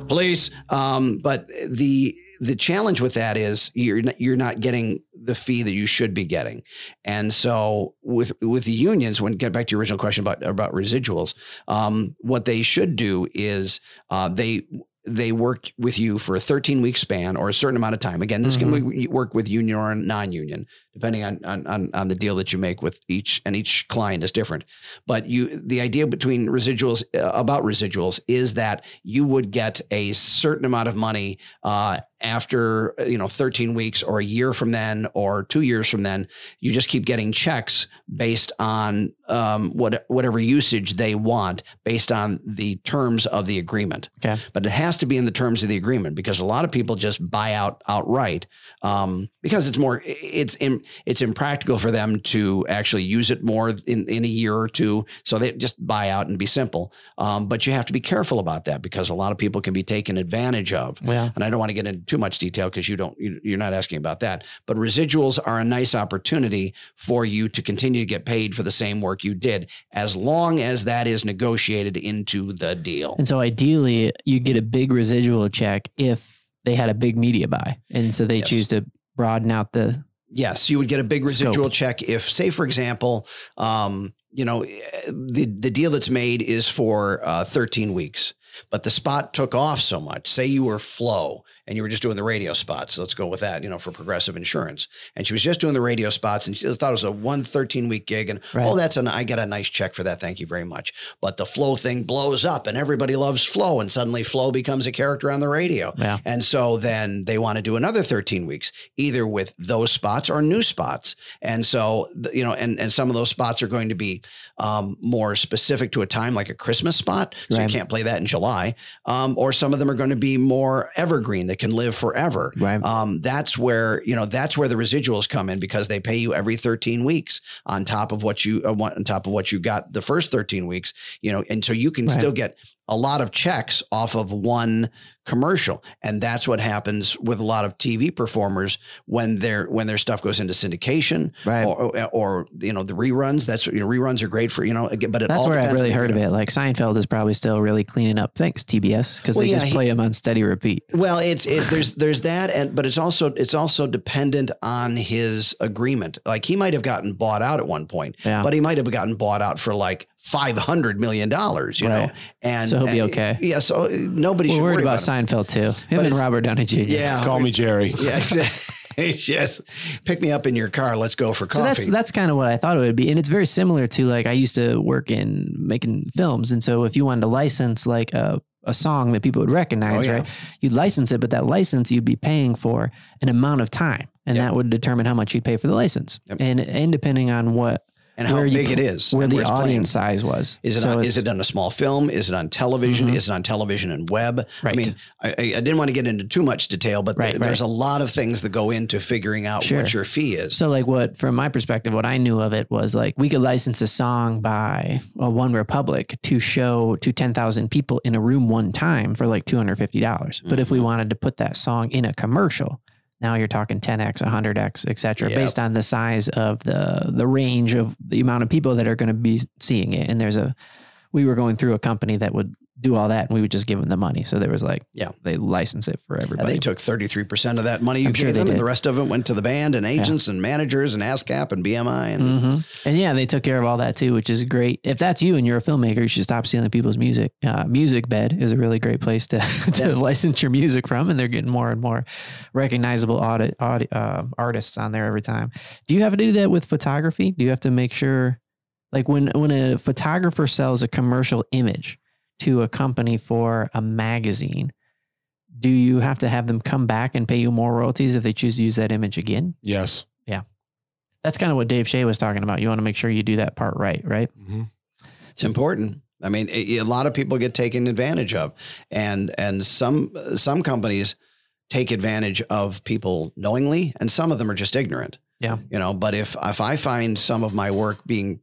A: Police. Um, but the the challenge with that is you're n- you're not getting the fee that you should be getting, and so with with the unions, when get back to your original question about about residuals, um, what they should do is uh, they they work with you for a 13 week span or a certain amount of time. Again, this can work with union or non-union, depending on, on on on the deal that you make with each and each client is different. But you the idea between residuals uh, about residuals is that you would get a certain amount of money uh, after uh, you know 13 weeks or a year from then or two years from then. You just keep getting checks based on um, what whatever usage they want based on the terms of the agreement
B: Okay.
A: but it has to be in the terms of the agreement because a lot of people just buy out outright um, because it's more it's in, it's impractical for them to actually use it more in, in a year or two so they just buy out and be simple um, but you have to be careful about that because a lot of people can be taken advantage of
B: Yeah.
A: and I don't want to get into too much detail because you don't you, you're not asking about that. But residuals are a nice opportunity for you to continue to get paid for the same work you did, as long as that is negotiated into the deal.
B: And so ideally, you get a big residual check if they had a big media buy, and so they
A: Yes.
B: choose to broaden out the.
A: Yes, you would get a big
B: Scope.
A: residual check if, say, for example, um, you know, the the deal that's made is for uh, 13 weeks, but the spot took off so much. Say you were Flo and you were just doing the radio spots. Let's go with that, you know, for Progressive Insurance. And she was just doing the radio spots and she thought it was a one 13 week gig. And
B: Right.
A: oh, that's an I get a nice check for that. Thank you very much. But the Flo thing blows up and everybody loves Flo. and suddenly Flo becomes a character on the radio.
B: Yeah.
A: And so then they want to do another 13 weeks, either with those spots or new spots. And so, you know, and, and some of those spots are going to be um, more specific to a time, like a Christmas spot. So
B: Right.
A: you can't play that in July. Um, or some of them are going to be more evergreen that can live forever.
B: Right.
A: Um, that's where, you know, that's where the residuals come in because they pay you every 13 weeks on top of what you, uh, on top of what you got the first 13 weeks, you know, and so you can
B: Right.
A: still get a lot of checks off of one commercial and that's what happens with a lot of TV performers when their when their stuff goes into syndication
B: Right.
A: or, or or, you know the reruns that's you know reruns are great for you know but it
B: That's where I've really heard of it. Like Seinfeld is probably still really cleaning up. Thanks TBS because
A: Well,
B: they
A: yeah,
B: just
A: he-
B: play them on steady repeat.
A: Well, it's it, there's there's that, and but it's also it's also dependent on his agreement. Like he might have gotten bought out at one point,
B: Yeah.
A: but he might have gotten bought out for like five hundred million dollars. You
B: Right.
A: know, and
B: So he'll be
A: and-
B: okay.
A: Yeah, so uh, nobody
B: We're
A: should
B: worried
A: worry
B: about
A: about.
B: Seinfeld too. Him
A: But
B: and Robert Downey Jr.
A: Yeah,
C: Call me Jerry. [laughs]
A: Yeah, exactly. [laughs] yes, pick me up in your car. Let's go for
B: So
A: coffee.
B: that's that's kind of what I thought it would be, and it's very similar to like I used to work in making films, and so if you wanted to license like a a song that people would recognize,
A: Oh, yeah.
B: right? You'd license it, but that license you'd be paying for an amount of time, and
A: Yep.
B: that would determine how much you'd pay for the license.
A: Yep.
B: And and depending on what
A: and how
B: where you
A: big it is,
B: where the
A: it's playing.
B: audience size was.
A: Is it
B: So
A: on, is it on a small film? Is it on television?
B: Mhm.
A: Is it on television and web?
B: Right.
A: I mean, I, I didn't want to get into too much detail, but
B: Right,
A: there- there's
B: right.
A: a lot of things that go into figuring out
B: Sure.
A: what your fee is.
B: So, like, what from my perspective, what I knew of it was like we could license a song by well, OneRepublic to show to ten thousand people in a room one time for like two hundred fifty dollars. But if we
A: Mhm.
B: wanted to put that song in a commercial, now you're talking ten x, hundred x, etc.,
A: Yep.
B: based on the size of the the range of the amount of people that are going to be seeing it. And there's a we were going through a company that would do all that, and we would just give them the money. So there was like,
A: Yeah.
B: they license it for
A: And
B: everybody.
A: they took 33% of that money you
B: I'm
A: gave
B: sure
A: them, and the rest of it went to the band and agents and managers and ASCAP and BMI. And
B: hmm And yeah, they took care of all that too, which is great. If that's you and you're a filmmaker, you should stop stealing people's music. Uh, Musicbed is a really great place to, [laughs] to
A: Yeah.
B: license your music from, and they're getting more and more recognizable audit, audit, uh, artists on there every time. Do you have to do that with photography? Do you have to make sure, like when when a photographer sells a commercial image to a company for a magazine? Do you have to have them come back and pay you more royalties if they choose to use that image again?
C: Yes. Yeah.
B: That's kind of what Dave Shea was talking about. You want to make sure you do that part right, right?
C: Mm-hmm.
A: it's important. I mean, a a lot of people get taken advantage of, and and some some companies take advantage of people knowingly, and some of them are just ignorant.
B: Yeah.
A: you know. But if if I find some of my work being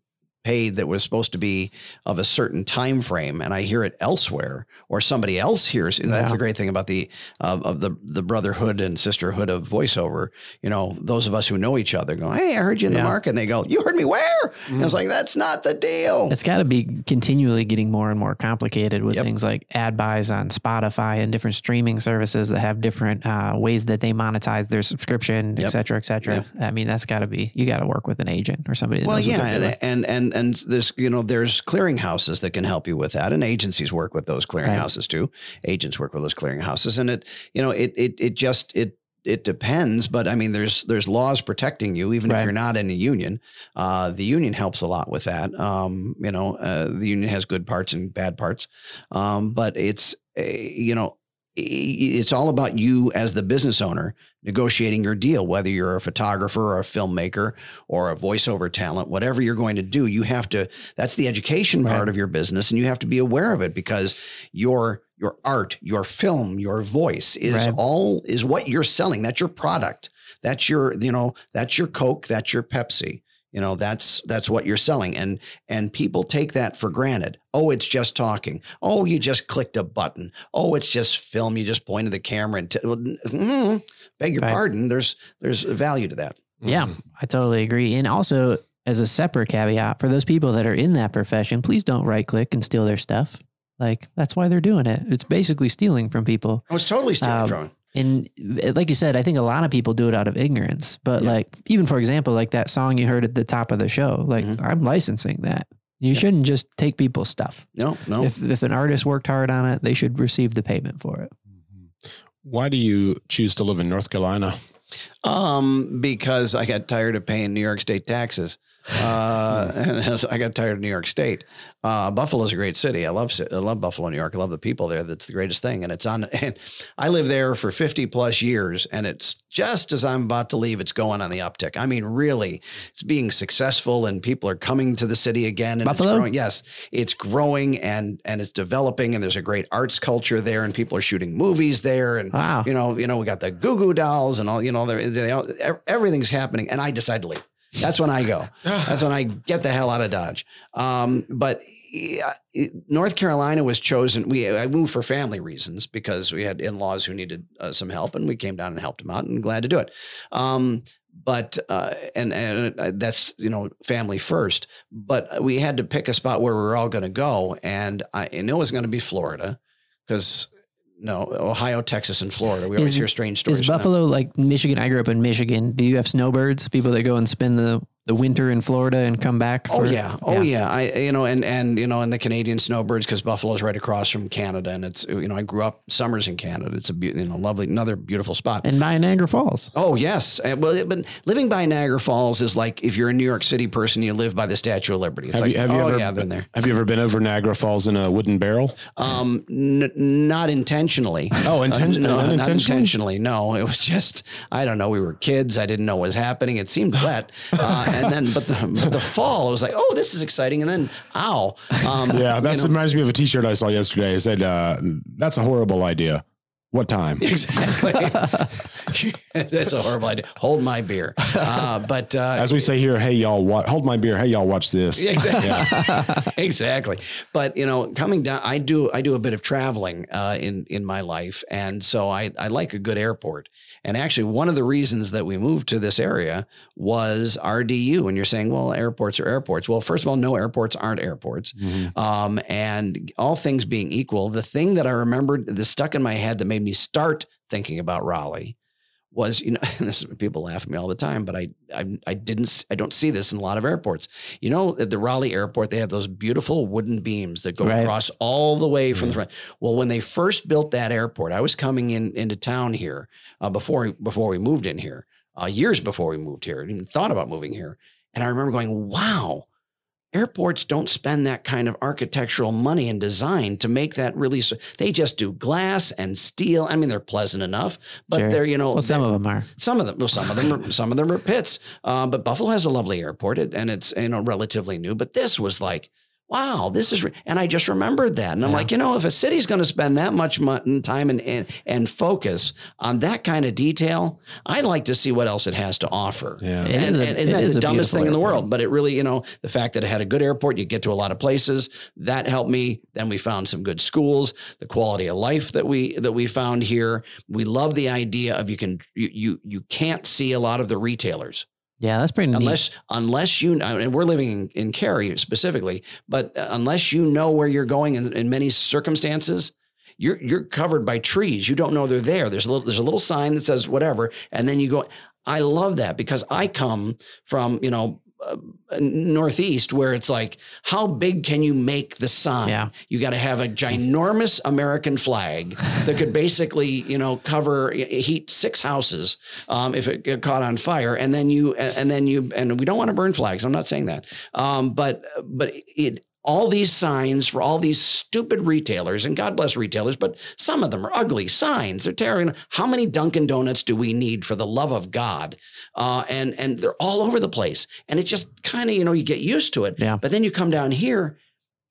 A: paid that was supposed to be of a certain time frame, and I hear it elsewhere, or somebody else hears, and that's
B: Yeah.
A: the great thing about the of of the the brotherhood and sisterhood of voiceover. You know, those of us who know each other go, "Hey, I heard you in the market," and they go, "You heard me where?" And I was like, "That's not the deal."
B: It's got to be continually getting more and more complicated with
A: Yep.
B: things like ad buys on Spotify and different streaming services that have different uh, ways that they monetize their subscription, et
A: Yep.
B: cetera, et cetera. I mean, that's got to be, you got to work with an agent or somebody. That
A: Well, yeah, and, and and and there's you know there's clearinghouses that can help you with that, and agencies work with those clearinghouses too. Agents work with those clearinghouses, and it you know it it it just it it depends, but I mean there's there's laws protecting you even
B: Right.
A: if you're not in a union. Uh, the union helps a lot with that. Um, you know, uh, the union has good parts and bad parts, um, but it's uh, you know it's all about you as the business owner negotiating your deal, whether you're a photographer or a filmmaker or a voiceover talent, whatever you're going to do, you have to, that's the education
B: Right.
A: part of your business. And you have to be aware of it because your, your art, your film, your voice is
B: Right.
A: all, is what you're selling. That's your product. That's your, you know, that's your Coke, that's your Pepsi. You know, that's that's what you're selling. And and people take that for granted. Oh, it's just talking. Oh, you just clicked a button. Oh, it's just film. You just pointed the camera and t- well, mm, beg your
B: Right.
A: pardon. There's there's value to that.
B: Yeah, I totally agree. And also, as a separate caveat, for those people that are in that profession, please don't right click and steal their stuff. Like, that's why they're doing it. It's basically stealing from people.
A: I was totally stealing
B: Um,
A: from it.
B: And uh, like you said, I think a lot of people do it out of ignorance. But
A: Yeah.
B: like, even for example, like that song you heard at the top of the show, like
A: Mhm.
B: I'm licensing that. You
A: Yeah.
B: shouldn't just take people's stuff.
A: No, no.
B: If if an artist worked hard on it, they should receive the payment for it.
C: Why do you choose to live in North Carolina?
A: Um, because I got tired of paying New York State taxes. Uh, [laughs] and I got tired of New York State. Uh, Buffalo's a great city. I love I love Buffalo, New York. I love the people there. That's the greatest thing. And it's on. [laughs] And I lived there for fifty plus years, and it's just as I'm about to leave, it's going on the uptick. I mean, really, it's being successful, and people are coming to the city again. And
B: Buffalo?
A: it's growing. Yes, it's growing and and it's developing, and there's a great arts culture there, and people are shooting movies there, and
B: Wow.
A: you know, you know, we got the Goo Goo Dolls and all, you know, they, they all, everything's happening. And I decide to leave. That's when I go. [laughs] That's when I get the hell out of Dodge. Um, but yeah, North Carolina was chosen. We I moved for family reasons because we had in laws who needed uh, some help, and we came down and helped them out, and glad to do it. Um, but uh, and and uh, that's you know family first. But we had to pick a spot where we were all going to go, and I and it was going to be Florida because. No, Ohio, Texas, and Florida. We always
B: Is-
A: hear strange stories.
B: Is. Buffalo like Michigan? I grew up in Michigan. Do you have snowbirds? People that go and spend the, the winter in Florida and come back?
A: Oh yeah, oh yeah. I you know, and and you know, and the Canadian snowbirds because Buffalo's right across from Canada, and it's you know, I grew up summers in Canada. It's a beau- you know, lovely, another beautiful spot.
B: And by Niagara Falls.
A: Oh yes, Uh, well, it- but living by Niagara Falls is like if you're a New York City person, you live by the Statue of Liberty. It's
C: Have
A: like,
C: you have you
A: oh
C: ever
A: yeah, been there.
C: Have you ever been over Niagara Falls in a wooden barrel?
A: Um, n- not intentionally. [laughs]
C: Oh,
A: Uh, no, not
C: unintentionally?
A: intentionally. No, it was just I don't know. We were kids. I didn't know what was happening. It seemed wet, [laughs] uh, and then but the, but the fall, I was like, oh, this is exciting, and then ow, um,
C: Yeah, that
A: you know,
C: reminds me of a T-shirt I saw yesterday. It said, uh, "That's a horrible idea." What time? [laughs]
A: exactly. [laughs] That's a horrible idea. Hold my beer, uh, but uh,
C: As we say here, hey y'all, wa- hold my beer. Hey y'all, watch this.
A: Yeah, exactly. [laughs] exactly. But you know, coming down, I do I do a bit of traveling uh, in in my life, and so I I like a good airport. And actually, one of the reasons that we moved to this area was RDU. And you're saying, well, airports are airports. Well, first of all, no airports aren't airports.
C: Mhm.
A: Um, and all things being equal, the thing that I remembered that stuck in my head that made me start thinking about Raleigh was, you know, [laughs] and this is people laugh at me all the time, but I, I, I didn't, i don't see this in a lot of airports. You know, at the Raleigh airport, they have those beautiful wooden beams that go
B: Right.
A: across all the way from the front. Well, when they first built that airport, I was coming in into town here uh, before before we moved in here, uh, years before we moved here. I didn't even thought about moving here, and I remember going, "Wow." Airports don't spend that kind of architectural money and design to make that really. s- They just do glass and steel. I mean, they're pleasant enough, but
B: Sure.
A: they're you know
B: Well, some of them are.
A: some of them, well, some of them, are, [laughs] some of them are pits. Uh, but Buffalo has a lovely airport, and it's you know relatively new. But this was like, wow, this is, re-. and I just remembered that, and I'm
B: Yeah.
A: like, you know, if a city's going to spend that much mon- time and, and and focus on that kind of detail, I'd like to see what else it has to offer.
C: Yeah.
B: It
A: and,
B: is a-
A: and isn't
B: it
A: that
B: is
A: the dumbest
B: beautiful
A: thing in the world? But it really, you know, the fact that it had a good airport, you get to a lot of places, that helped me. Then we found some good schools, the quality of life that we that we found here. We love the idea of you can you you you can't see a lot of the retailers
B: Yeah, that's pretty neat.
A: unless unless you and we're living in, in Cary specifically, but uh, unless you know where you're going in, in many circumstances. You're you're covered by trees. You don't know they're there. There's a little there's a little sign that says whatever, and then you go. I love that because I come from you know uh, northeast where it's like how big can you make the sign?
B: Yeah.
A: You got to have a ginormous American flag that could basically you know cover heat six houses um, if it get caught on fire, and then you and then you and we don't want to burn flags. I'm not saying that, um, but but it all these signs for all these stupid retailers, and God bless retailers, but some of them are ugly signs. They're tearing. How many Dunkin' Donuts do we need for the love of God? Uh, and and they're all over the place, and it just kind of you know you get used to it.
B: Yeah.
A: But then you come down here,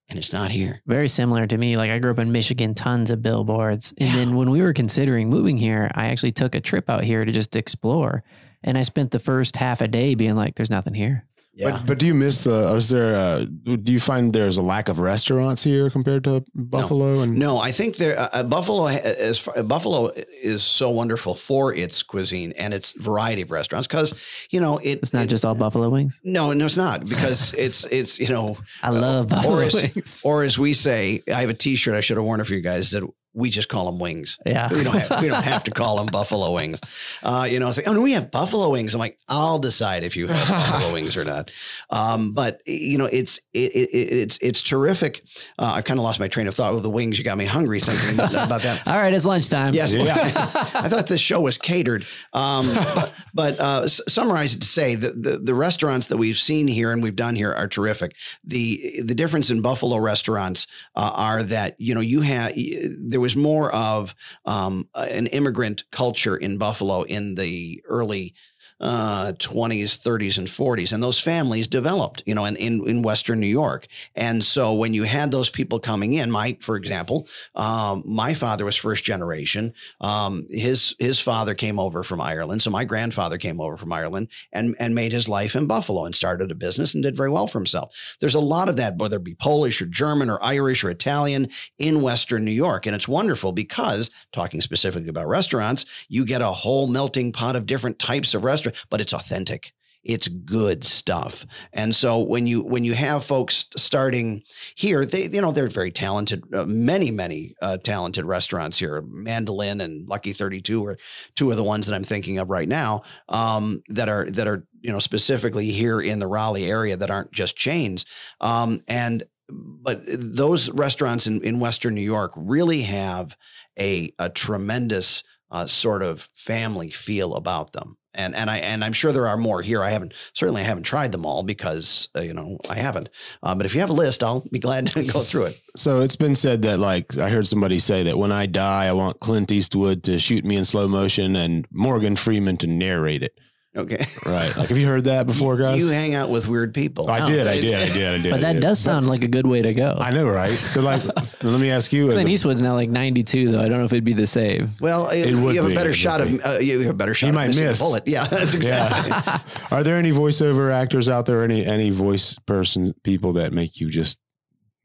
A: and it's not here.
B: very similar to me. Like I grew up in Michigan, tons of billboards. And
A: Yeah.
B: then when we were considering moving here, I actually took a trip out here to just explore. And I spent the first half a day being like, there's nothing here.
C: But but do you miss the? Is there? A, do you find there's a lack of restaurants here compared to Buffalo? And
A: No, I think there uh, uh, Buffalo ha- as Buffalo is so wonderful for its cuisine and its variety of restaurants because you know it,
B: It's not
A: it-
B: just all buffalo wings.
A: no, no, it's not because it's it's you know
B: I love buffalo
A: or as,
B: wings.
A: or as we say, I have a T-shirt I should have worn it for you guys that we just call them wings.
B: Yeah.
A: We don't have we don't have to call them buffalo wings. Uh, you know, it's like, oh no, we have buffalo wings. I'm like, I'll decide if you have [laughs] buffalo wings or not. Um, but you know, it's it, it, it's it's terrific. Uh, I kind of lost my train of thought with the wings. You got me hungry thinking about that. [laughs]
B: All right, it's lunchtime.
A: Yes.
C: Yeah. [laughs]
A: I thought this show was catered. Um, but but uh, summarize it to say that the, the restaurants that we've seen here and we've done here are terrific. The the difference in Buffalo restaurants uh, are that you know you have, there was more of um, an immigrant culture in Buffalo in the early uh, 20s, 30s, and 40s. And those families developed, you know, in, in, in Western New York. And so when you had those people coming in, my, for example, um, my father was first generation. Um, his, his father came over from Ireland. So my grandfather came over from Ireland and, and made his life in Buffalo and started a business and did very well for himself. There's a lot of that, whether it be Polish or German or Irish or Italian in Western New York. And it's wonderful because talking specifically about restaurants, you get a whole melting pot of different types of restaurants, but it's authentic. It's good stuff. And so when you when you have folks starting here, they you know they're very talented. Uh, many many uh, talented restaurants here. Mandolin and Lucky Thirty Two are two of the ones that I'm thinking of right now um, that are that are you know specifically here in the Raleigh area that aren't just chains. Um, and but those restaurants in, in Western New York really have a a tremendous uh, sort of family feel about them. And and I and I'm sure there are more here. I haven't certainly I haven't tried them all because uh, you know I haven't. Uh, but if you have a list, I'll be glad to [laughs] go through it.
C: So it's been said that like I heard somebody say that when I die, I want Clint Eastwood to shoot me in slow motion and Morgan Freeman to narrate it.
A: Okay. [laughs]
C: Right. Like, have you heard that before, guys?
A: You hang out with weird people.
C: I did. I did. I did. I did.
B: But
C: I
B: that
C: did.
B: does sound like a good way to go.
C: I know, right? So, like, [laughs] let me ask you. as
B: Clint
C: a-
B: Eastwood's now like 92, though. I don't know if it'd be the same.
A: Well,
C: It
A: you
C: would
A: have
C: be,
A: a better
C: it would
A: shot
C: be.
A: of uh, you have a better shot. You might
C: miss.
A: The bullet. Yeah, [laughs] that's exactly.
C: Yeah. Are there any voiceover actors out there? Any any voice person people that make you just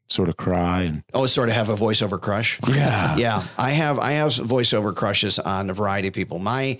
C: sort of cry and
A: Oh, sort of have a voiceover crush.
C: yeah,
A: Yeah, I have. I have voiceover crushes on a variety of people. My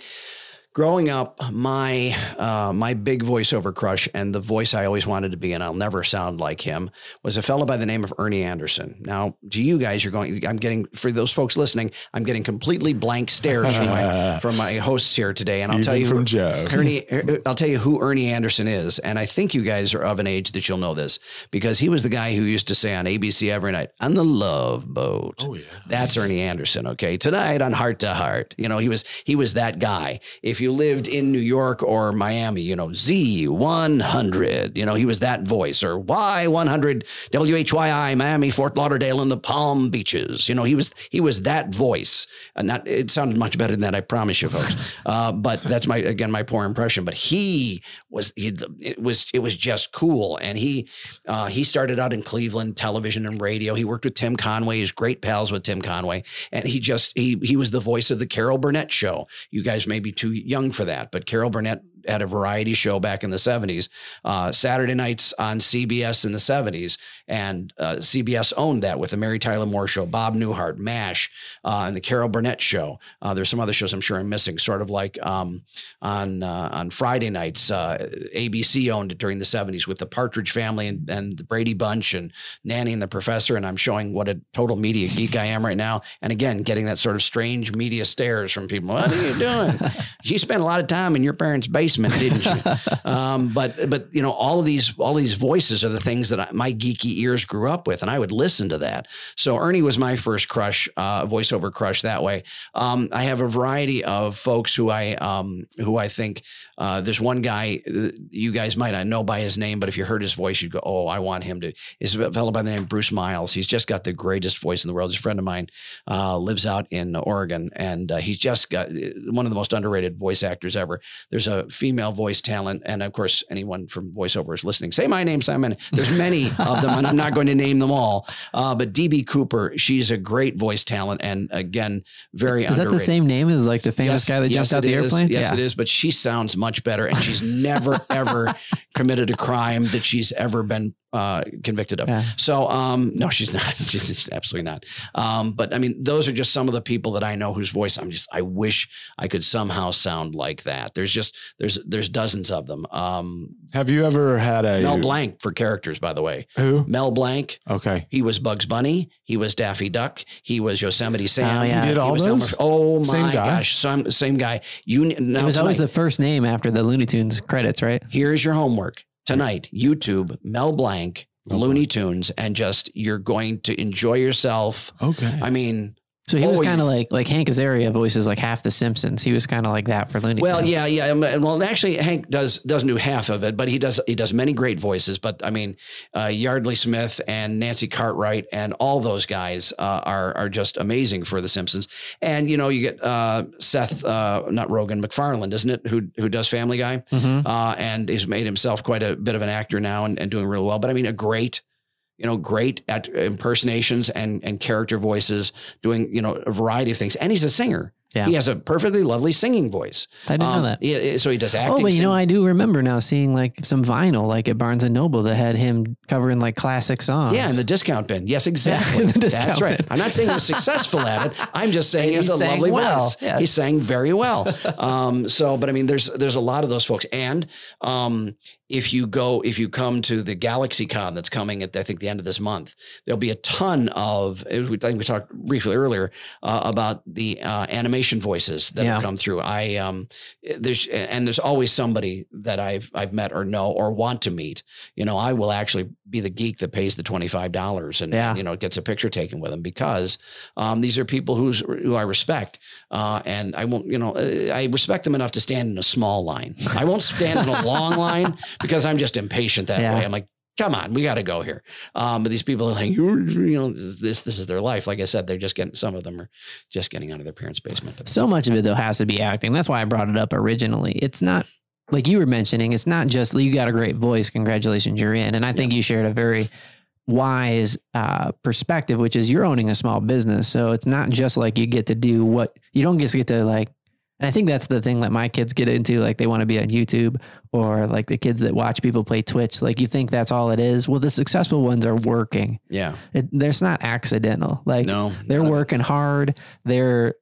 A: growing up, my uh, my big voiceover crush and the voice I always wanted to be, and I'll never sound like him, was a fellow by the name of Ernie Anderson. Now, to you guys, you're going. I'm getting for those folks listening. I'm getting completely blank stares from my [laughs] from my hosts here today, and I'll tell you
C: from Joe.
A: Ernie, [laughs] I'll tell you who Ernie Anderson is, and I think you guys are of an age that you'll know this because he was the guy who used to say on ABC every night on the Love Boat.
C: Oh yeah.
A: That's Ernie Anderson. Okay, tonight on Hart to Hart, you know he was he was that guy. If you lived in New York or Miami, you know Z one hundred, you know he was that voice or Y one hundred WHYI Miami Fort Lauderdale and the Palm Beaches. You know he was he was that voice. Uh, not it sounded much better than that, I promise you, folks. [laughs] Uh, but that's my again my poor impression. But he was he, it was it was just cool, and he uh, he started out in Cleveland television and radio. He worked with Tim Conway. He's great pals with Tim Conway, and he just he he was the voice of the Carol Burnett show. You guys may be too young for that, but Carol Burnett had a variety show back in the 70s, uh, Saturday nights on CBS in the 70s. And uh, CBS owned that with the Mary Tyler Moore show, Bob Newhart, MASH, uh, and the Carol Burnett show. Uh, there's some other shows I'm sure I'm missing, sort of like um, on uh, on Friday nights. Uh, ABC owned it during the 70s with the Partridge Family and, and the Brady Bunch and Nanny and the Professor. And I'm showing what a total media geek I am right now. And again, getting that sort of strange media stares from people. What are you doing? you spent a lot of time in your parents' basement, didn't you? [laughs] um, but but you know all of these all these voices are the things that I, my geeky ears grew up with, and I would listen to that. So Ernie was my first crush, uh, voiceover crush that way. Um, I have a variety of folks who I um, who I think uh, there's one guy uh, you guys might not know by his name, but if you heard his voice, you'd go, "Oh, I want him to." Is a fellow by the name of Bruce Miles. He's just got the greatest voice in the world. He's a friend of mine, uh, lives out in Oregon, and uh, he's just got uh, one of the most underrated voice actors ever. There's a female voice talent, and of course, anyone from voiceover is listening. Say my name, Simon. There's many [laughs] of them, and I'm not going to name them all. Uh, but DB Cooper, she's a great voice talent, and again, very
B: Is that the same name as like the famous guy that jumped out the
A: is.
B: airplane?
A: Yes,
B: yeah.
A: it is. But she sounds much better, and she's never [laughs] ever committed a crime that she's ever been uh, convicted of.
B: Yeah.
A: So, um, no, she's [laughs] not. She's absolutely not. Um, but I mean, those are just some of the people that I know whose voice I'm just. I wish I could somehow sound like that. There's just there's there's dozens of them. Um,
C: Have you ever had a
A: Mel Blanc for characters, by the way.
C: Who?
A: Mel Blanc.
C: Okay.
A: He was Bugs Bunny. He was Daffy Duck. He was Yosemite Sam.
B: Oh, yeah.
C: He did all
A: was
C: those?
A: Oh my
C: Same guy?
A: gosh, same, same guy. You now
B: It was always
A: tonight-
B: the first name after the Looney Tunes credits, right?
A: here's your homework tonight youtube mel blanc looney tunes and just you're going to enjoy yourself
C: Okay.
A: i mean
B: So he was
A: Oh,
B: kind of like like Hank Azaria voices like half the Simpsons. He was kind of like that for Looney
A: well
B: Tunes.
A: yeah yeah um, well actually hank does doesn't do half of it but he does he does many great voices but i mean uh, Yeardley smith and nancy cartwright and all those guys uh, are are just amazing for the simpsons and you know you get uh, seth uh, not rogan MacFarlane isn't it who who does family guy
B: Mhm.
A: uh, and he's made himself quite a bit of an actor now and, and doing real well. But I mean, a great, you know, great at impersonations and and character voices, doing you know a variety of things. And he's a singer.
B: Yeah.
A: He has a perfectly lovely singing voice.
B: I didn't
A: Um,
B: know that.
A: Yeah, so he does acting.
B: Oh, but you know, I do remember now seeing like some vinyl, like at Barnes and Noble, that had him covering like classic songs.
A: yeah, in the discount bin. Yes, exactly.
B: in the
A: That's right.
B: bin.
A: I'm not saying he was successful at it. I'm just saying
B: he
A: a lovely
B: well.
A: voice.
B: Yes.
A: He sang very well. Um, so, but I mean, there's there's a lot of those folks. And um, if you go, if you come to the GalaxyCon that's coming at I think the end of this month, there'll be a ton of. I think we talked briefly earlier uh, about the uh, animation voices that
B: Yeah.
A: have come through. I um, there's and there's always somebody that I've I've met or know or want to meet. You know, I will actually be the geek that pays the twenty five dollars and
B: Yeah.
A: you know gets a picture taken with them because um, these are people who's who I respect, uh, and I won't you know uh, I respect them enough to stand in a small line. I won't stand in a long [laughs] line because I'm just impatient that
B: Yeah.
A: way. I'm like. Come on, we got to go here. Um, but these people are like, you know, this this is their life. Like I said, they're just getting. Some of them are just getting out of their parents' basement.
B: So much of it though has to be acting. That's why I brought it up originally. It's not like you were mentioning, it's not just you got a great voice. Congratulations, you're in. And I think you shared a very wise uh, perspective, which is you're owning a small business. So it's not just like you get to do what you don't just get to like. And I think that's the thing that my kids get into. Like they want to be on YouTube or like the kids that watch people play Twitch. Like you think that's all it is. Well, the successful ones are working.
A: Yeah.
B: It, there's not accidental. Like
A: No.
B: they're working hard. They're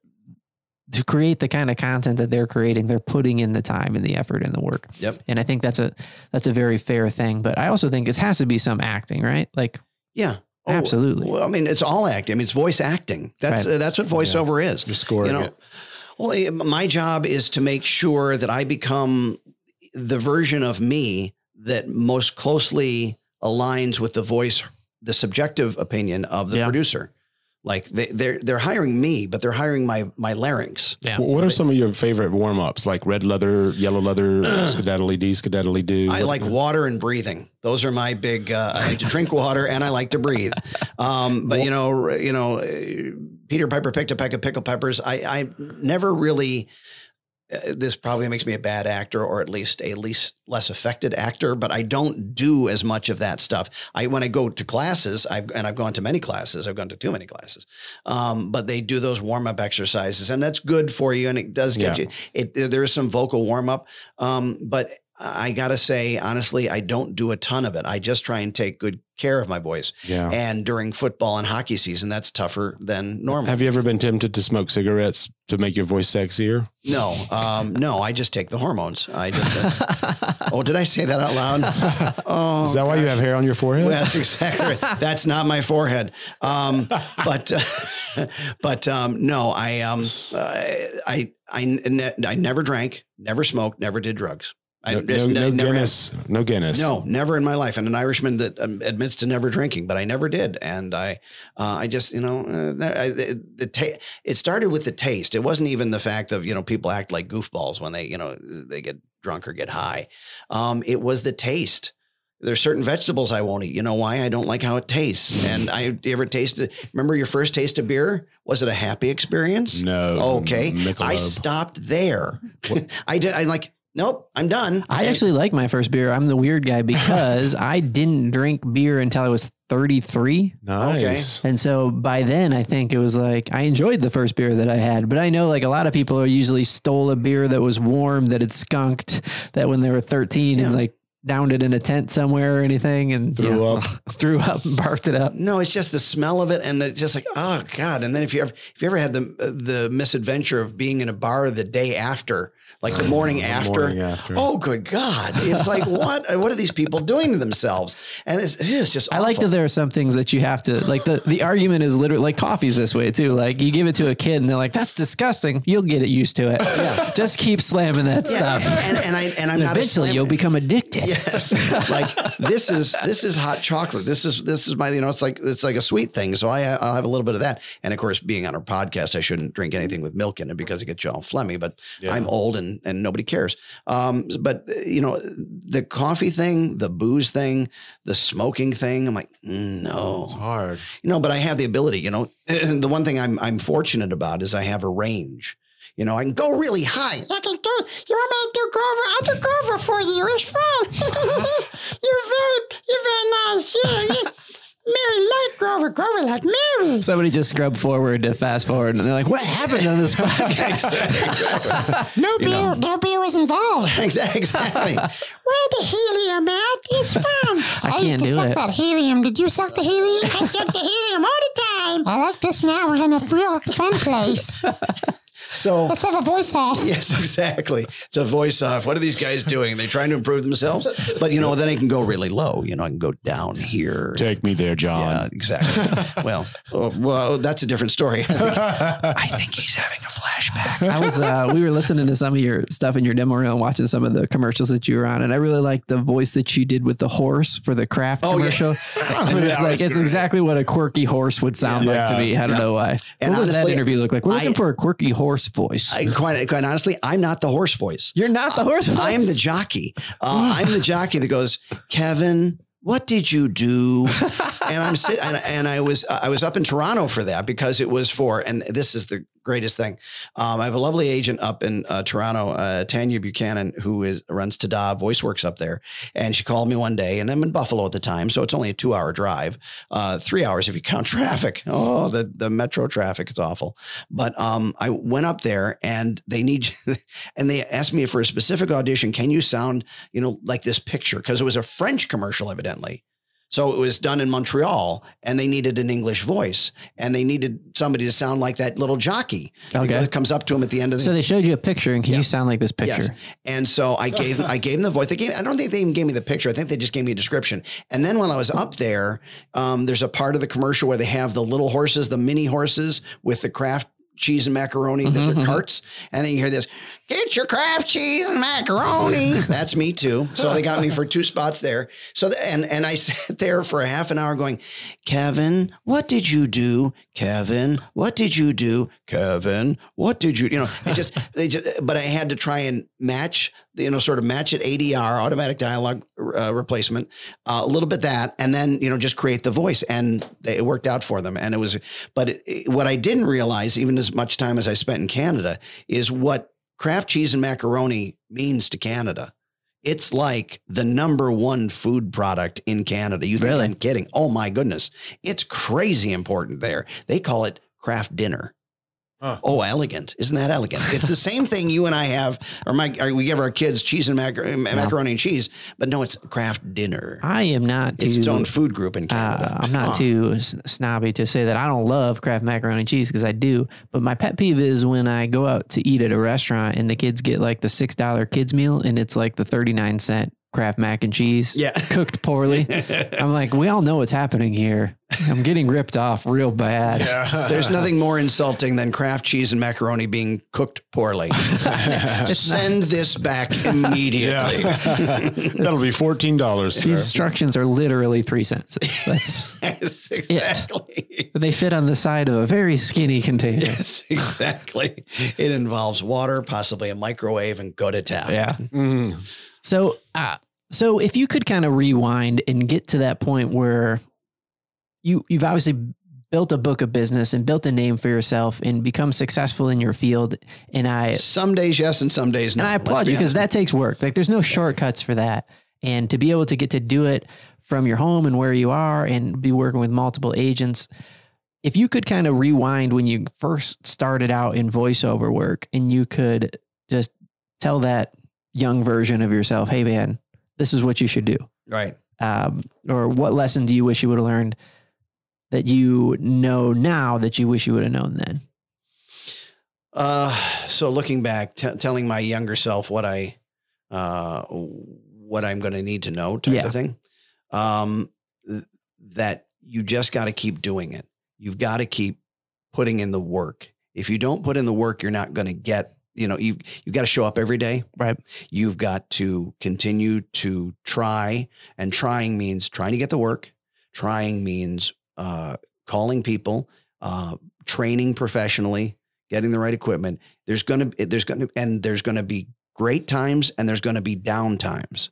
B: to create the kind of content that they're creating. They're putting in the time and the effort and the work.
A: Yep.
B: And I think that's a that's a very fair thing. But I also think it has to be some acting, right? Like
A: Yeah. Oh,
B: Absolutely.
A: Well, I mean, it's all acting. I mean, it's voice acting. That's
B: Right.
A: uh, that's what voiceover is.
C: You're scoring
A: you know,
C: it.
A: Well, my job is to make sure that I become the version of me that most closely aligns with the voice, the subjective opinion of the
B: Yeah.
A: producer. Like they, they're they're hiring me, but they're hiring my my larynx.
B: Yeah.
C: Wh- What are some of your favorite warm ups? Like red leather, yellow leather, [clears throat] skedaddly dee, skedaddly do.
A: I like water and breathing. Those are my big. Uh, I like to drink water and I like to breathe. Um, but you know, you know, uh, Peter Piper picked a peck of pickled peppers. I, I never really. Uh, this probably makes me a bad actor, or at least a least less affected actor. But I don't do as much of that stuff. I when I go to classes, I've and I've gone to many classes. I've gone to too many classes. Um, but they do those warm up exercises, and that's good for you, and it does get
C: Yeah.
A: you. It there is some vocal warm up, um, but I gotta say honestly, I don't do a ton of it. I just try and take good care of my voice.
C: Yeah.
A: And during football and hockey season, that's tougher than normal.
C: Have you ever been tempted to smoke cigarettes to make your voice sexier?
A: no, um, no, I just take the hormones. I just. uh, [laughs] oh, did I say that out loud? [laughs] Oh,
C: Is that why you have hair on your forehead?
A: Well, that's exactly. right. That's not my forehead. Um, [laughs] but, uh, but um, no, I, um, I, I, ne- I never drank, never smoked, never did drugs. I
C: no,
A: just
C: no, no
A: never had-
C: Guinness. No Guinness.
A: No, never in my life. And an Irishman that um, admits to never drinking, but I never did. And I, uh, I just, you know, uh, I, the, the ta- it started with the taste. It wasn't even the fact of, you know, people act like goofballs when they, you know, they get drunk or get high. Um, it was the taste. There's certain vegetables I won't eat. You know why? I don't like how it tastes. And I you ever tasted, remember your first taste of beer? Was it a happy experience?
C: No.
A: Okay. I stopped there. [laughs] I did. I'm like, nope, I'm done.
B: I
A: And-
B: actually like my first beer. I'm the weird guy because [laughs] I didn't drink beer until I was 33.
C: nice.
B: And so by then, I think it was like I enjoyed the first beer that I had. But I know like a lot of people are usually stole a beer that was warm, that had skunked, that when they were 13 and like downed it in a tent somewhere or anything and you
C: Threw
B: know,
C: up. [laughs]
B: threw up and barfed it up.
A: No, it's just the smell of it, and it's just like, oh god. And then if you ever, if you ever had the the misadventure of being in a bar the day after, like the oh, morning
C: The
A: after,
C: morning after.
A: oh good god, it's like [laughs] what what are these people doing to themselves? And it's, it's just
B: I like that there are some things that you have to like the the argument is literally like coffee's this way too. Like you give it to a kid and they're like, that's disgusting. You'll get it used to it.
A: Yeah.
B: Just keep slamming that
A: Yeah,
B: stuff.
A: and, and I and I'm
B: And
A: not
B: eventually you'll become addicted.
A: Yes, like this is this is hot chocolate. This is this is my you know it's like it's like a sweet thing. So I I'll have a little bit of that. And of course, being on our podcast, I shouldn't drink anything with milk in it because it gets you all phlegmy. But
C: Yeah.
A: I'm old and and nobody cares. Um, but you know the coffee thing, the booze thing, the smoking thing. I'm like no,
C: It's hard.
A: you know. But I have the ability. You know, [clears throat] the one thing I'm I'm fortunate about is I have a range. You know, I can go really high.
D: I can do. You want me to do Grover? I'll do Grover for you. It's fun. [laughs] you're very, you're very nice. Yeah, yeah. Mary like Grover. Grover like Mary.
B: Somebody just scrubbed forward to fast forward and they're like, what happened on this podcast? [laughs]
D: No beer. No beer was involved. [laughs]
A: Exactly. exactly.
D: Where the helium at? It's fun.
B: I
D: used
B: can't
D: to
B: do
D: suck
B: it.
D: that helium. Did you suck the helium? I suck the helium all the time. I like this now. We're in a real fun place.
A: So
D: Let's have a voice off. [laughs]
A: Yes, exactly. It's a voice off. What are these guys doing? They're trying to improve themselves. But you know, then I can go really low. You know, I can go down here.
C: Take me there, John.
A: Yeah, exactly. [laughs] well, oh, well, that's a different story. [laughs] I think he's having a flashback.
B: I was uh, we were listening to some of your stuff in your demo reel and watching some of the commercials that you were on, and I really liked the voice that you did with the horse for the Kraft
A: Oh,
B: commercial. And it's
C: That
B: like it's exactly what a quirky horse would sound like to me. I don't
A: Yeah.
B: know why.
A: And
B: what does that interview look like? We're looking
A: I-
B: for a quirky horse voice.
A: I, quite, quite honestly, I'm not the horse voice.
B: You're not the horse voice.
A: I am the jockey. Uh, I'm the jockey that goes, Kevin. What did you do? [laughs] and I'm sitting, and, and I was I was up in Toronto for that because it was for, and this is the greatest thing. Um, I have a lovely agent up in uh, Toronto, uh, Tanya Buchanan, who is runs Tada Voice Works up there, and she called me one day, and I'm in Buffalo at the time, so it's only a two hour drive, uh, three hours if you count [laughs] traffic. Oh, the the metro traffic, it's awful. But um, I went up there, and they need, [laughs] and they asked me for a specific audition. Can you sound, you know, like this picture? Because it was a French commercial, evidently. So it was done in Montreal and they needed an English voice and they needed somebody to sound like that little jockey
B: Okay.
A: that comes up to him at the end of the
B: So they showed you a picture, and can
A: Yeah.
B: you sound like this picture?
A: Yes. And so I gave I gave them the voice. They gave I don't think they even gave me the picture. I think they just gave me a description. And then when I was up there, um, there's a part of the commercial where they have the little horses, the mini horses with the Kraft cheese and macaroni that
B: Mhm,
A: they're
B: mhm.
A: carts. And then you hear this, get your Kraft cheese and macaroni. [laughs] That's me too. So they got me for two spots there. So th- and and I [laughs] sat there for a half an hour going, Kevin, what did you do? Kevin, what did you do? Kevin, what did you, you know, it just, [laughs] they just, but I had to try and match, you know, sort of match it ADR, automatic dialogue uh, replacement, uh, a little bit that, and then, you know, just create the voice. And they, it worked out for them. And it was, but it, it- what I didn't realize, even as much time as I spent in Canada, is what Kraft cheese and macaroni means to Canada. It's like the number one food product in Canada. You think
B: Really?
A: I'm kidding? Oh my goodness. It's crazy important there. They call it Kraft dinner.
C: Huh.
A: Oh, elegant. Isn't that elegant? It's the same thing you and I have, or my, or we give our kids cheese and macar- macaroni and cheese, but no, it's Kraft dinner.
B: I am not too.
A: It's its own food group in Canada.
B: Uh, I'm not
A: Huh.
B: too snobby to say that I don't love Kraft macaroni and cheese because I do. But my pet peeve is when I go out to eat at a restaurant and the kids get like the six dollar kids meal and it's like the thirty nine cent Kraft mac and cheese
A: Yeah. [laughs]
B: cooked poorly. [laughs] I'm like, we all know what's happening here. I'm getting ripped off real bad.
A: There's nothing more insulting than Kraft cheese and macaroni being cooked poorly. [laughs] Send this back immediately.
C: That'll be fourteen dollars.
B: These instructions are literally three cents. That's
A: Yes, exactly.
B: they fit on the side of a very skinny container.
A: Yes, exactly. It involves water, possibly a microwave, and go to town.
B: Yeah.
C: Mm.
B: So, uh, so if you could kind of rewind and get to that point where you you've obviously built a book of business and built a name for yourself and become successful in your field, and I
A: Some days yes, and some days no.
B: and I applaud
A: be
B: you because that takes work. Like there's no shortcuts for that, and to be able to get to do it from your home and where you are, and be working with multiple agents. If you could kind of rewind when you first started out in voiceover work, and you could just tell that young version of yourself, "Hey, man, this is what you should do,"
A: right.
B: um, or what lesson do you wish you would have learned that you know now that you wish you would have known then?
A: Uh, so looking back, t- telling my younger self what I, uh, what I'm going to need to know, type
B: Yeah.
A: of thing. Um, th- that you just got to keep doing it. You've got to keep putting in the work. If you don't put in the work, you're not going to get. You know, you you got to show up every day.
B: Right.
A: You've got to continue to try, and trying means trying to get the work. Trying means uh, calling people, uh, training professionally, getting the right equipment. There's gonna there's gonna and there's gonna be great times and there's gonna be down times.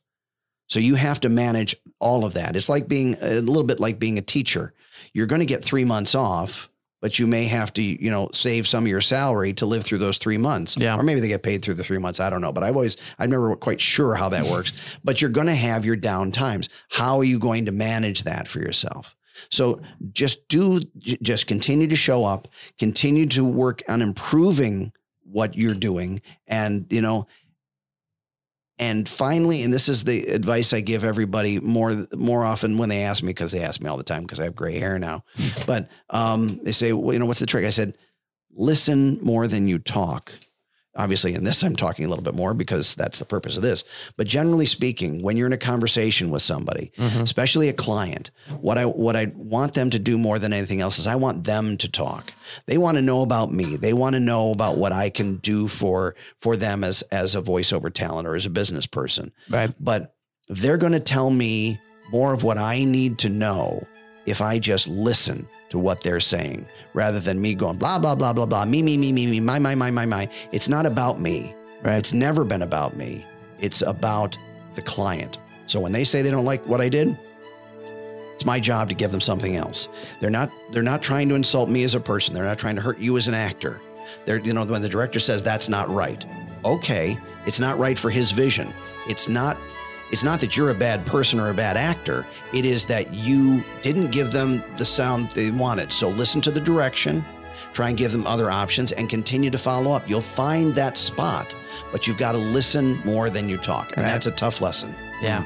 A: So you have to manage all of that. It's like being a little bit like being a teacher. You're going to get three months off, but you may have to, you know, save some of your salary to live through those three months.
B: Yeah.
A: Or maybe they get paid through the three months. I don't know. But I've always, I'm never quite sure how that works. [laughs] but you're going to have your down times. How are you going to manage that for yourself? So just do, just continue to show up, continue to work on improving what you're doing. And, you know, and finally, and this is the advice I give everybody more more often when they ask me, because they ask me all the time because I have gray hair now. [laughs] but um, they say, well, you know, what's the trick? I said, listen more than you talk. Obviously, in this, I'm talking a little bit more because that's the purpose of this. But generally speaking, when you're in a conversation with somebody, mm-hmm. especially a client, what I what I want them to do more than anything else is I want them to talk. They want to know about me. They want to know about what I can do for for them as as a voiceover talent or as a business person.
B: Right.
A: But they're going to tell me more of what I need to know if I just listen to what they're saying rather than me going blah blah blah blah blah me me me me me my my my my my. It's not about me.
B: Right.
A: It's never been about me. It's about the client. So when they say they don't like what I did, it's my job to give them something else. They're not they're not trying to insult me as a person. They're not trying to hurt you as an actor. There, you know, when the director says that's not right, okay, it's not right for his vision. It's not. It's not that you're a bad person or a bad actor. It is that you didn't give them the sound they wanted. So listen to the direction, try and give them other options, and continue to follow up. You'll find that spot, but you've got to listen more than you talk, and
B: Right.
A: that's a tough lesson.
B: Yeah.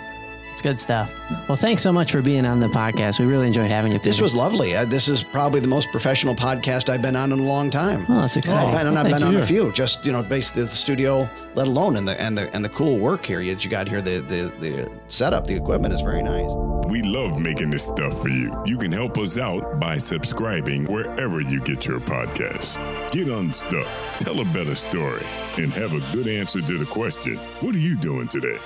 B: It's good stuff. Well, thanks so much for being on the podcast. We really enjoyed having you.
A: This was lovely. Uh, this is probably the most professional podcast I've been on in a long time.
B: Oh, that's exciting.
A: Oh, and
B: Well,
A: I've
B: thank
A: been
B: you.
A: on a few. Just you know, basically the studio, let alone and the and the and the cool work here that you got here. The the the setup, the equipment is very nice.
E: We love making this stuff for you. You can help us out by subscribing wherever you get your podcasts. Get unstuck, tell a better story, and have a good answer to the question what are you doing today?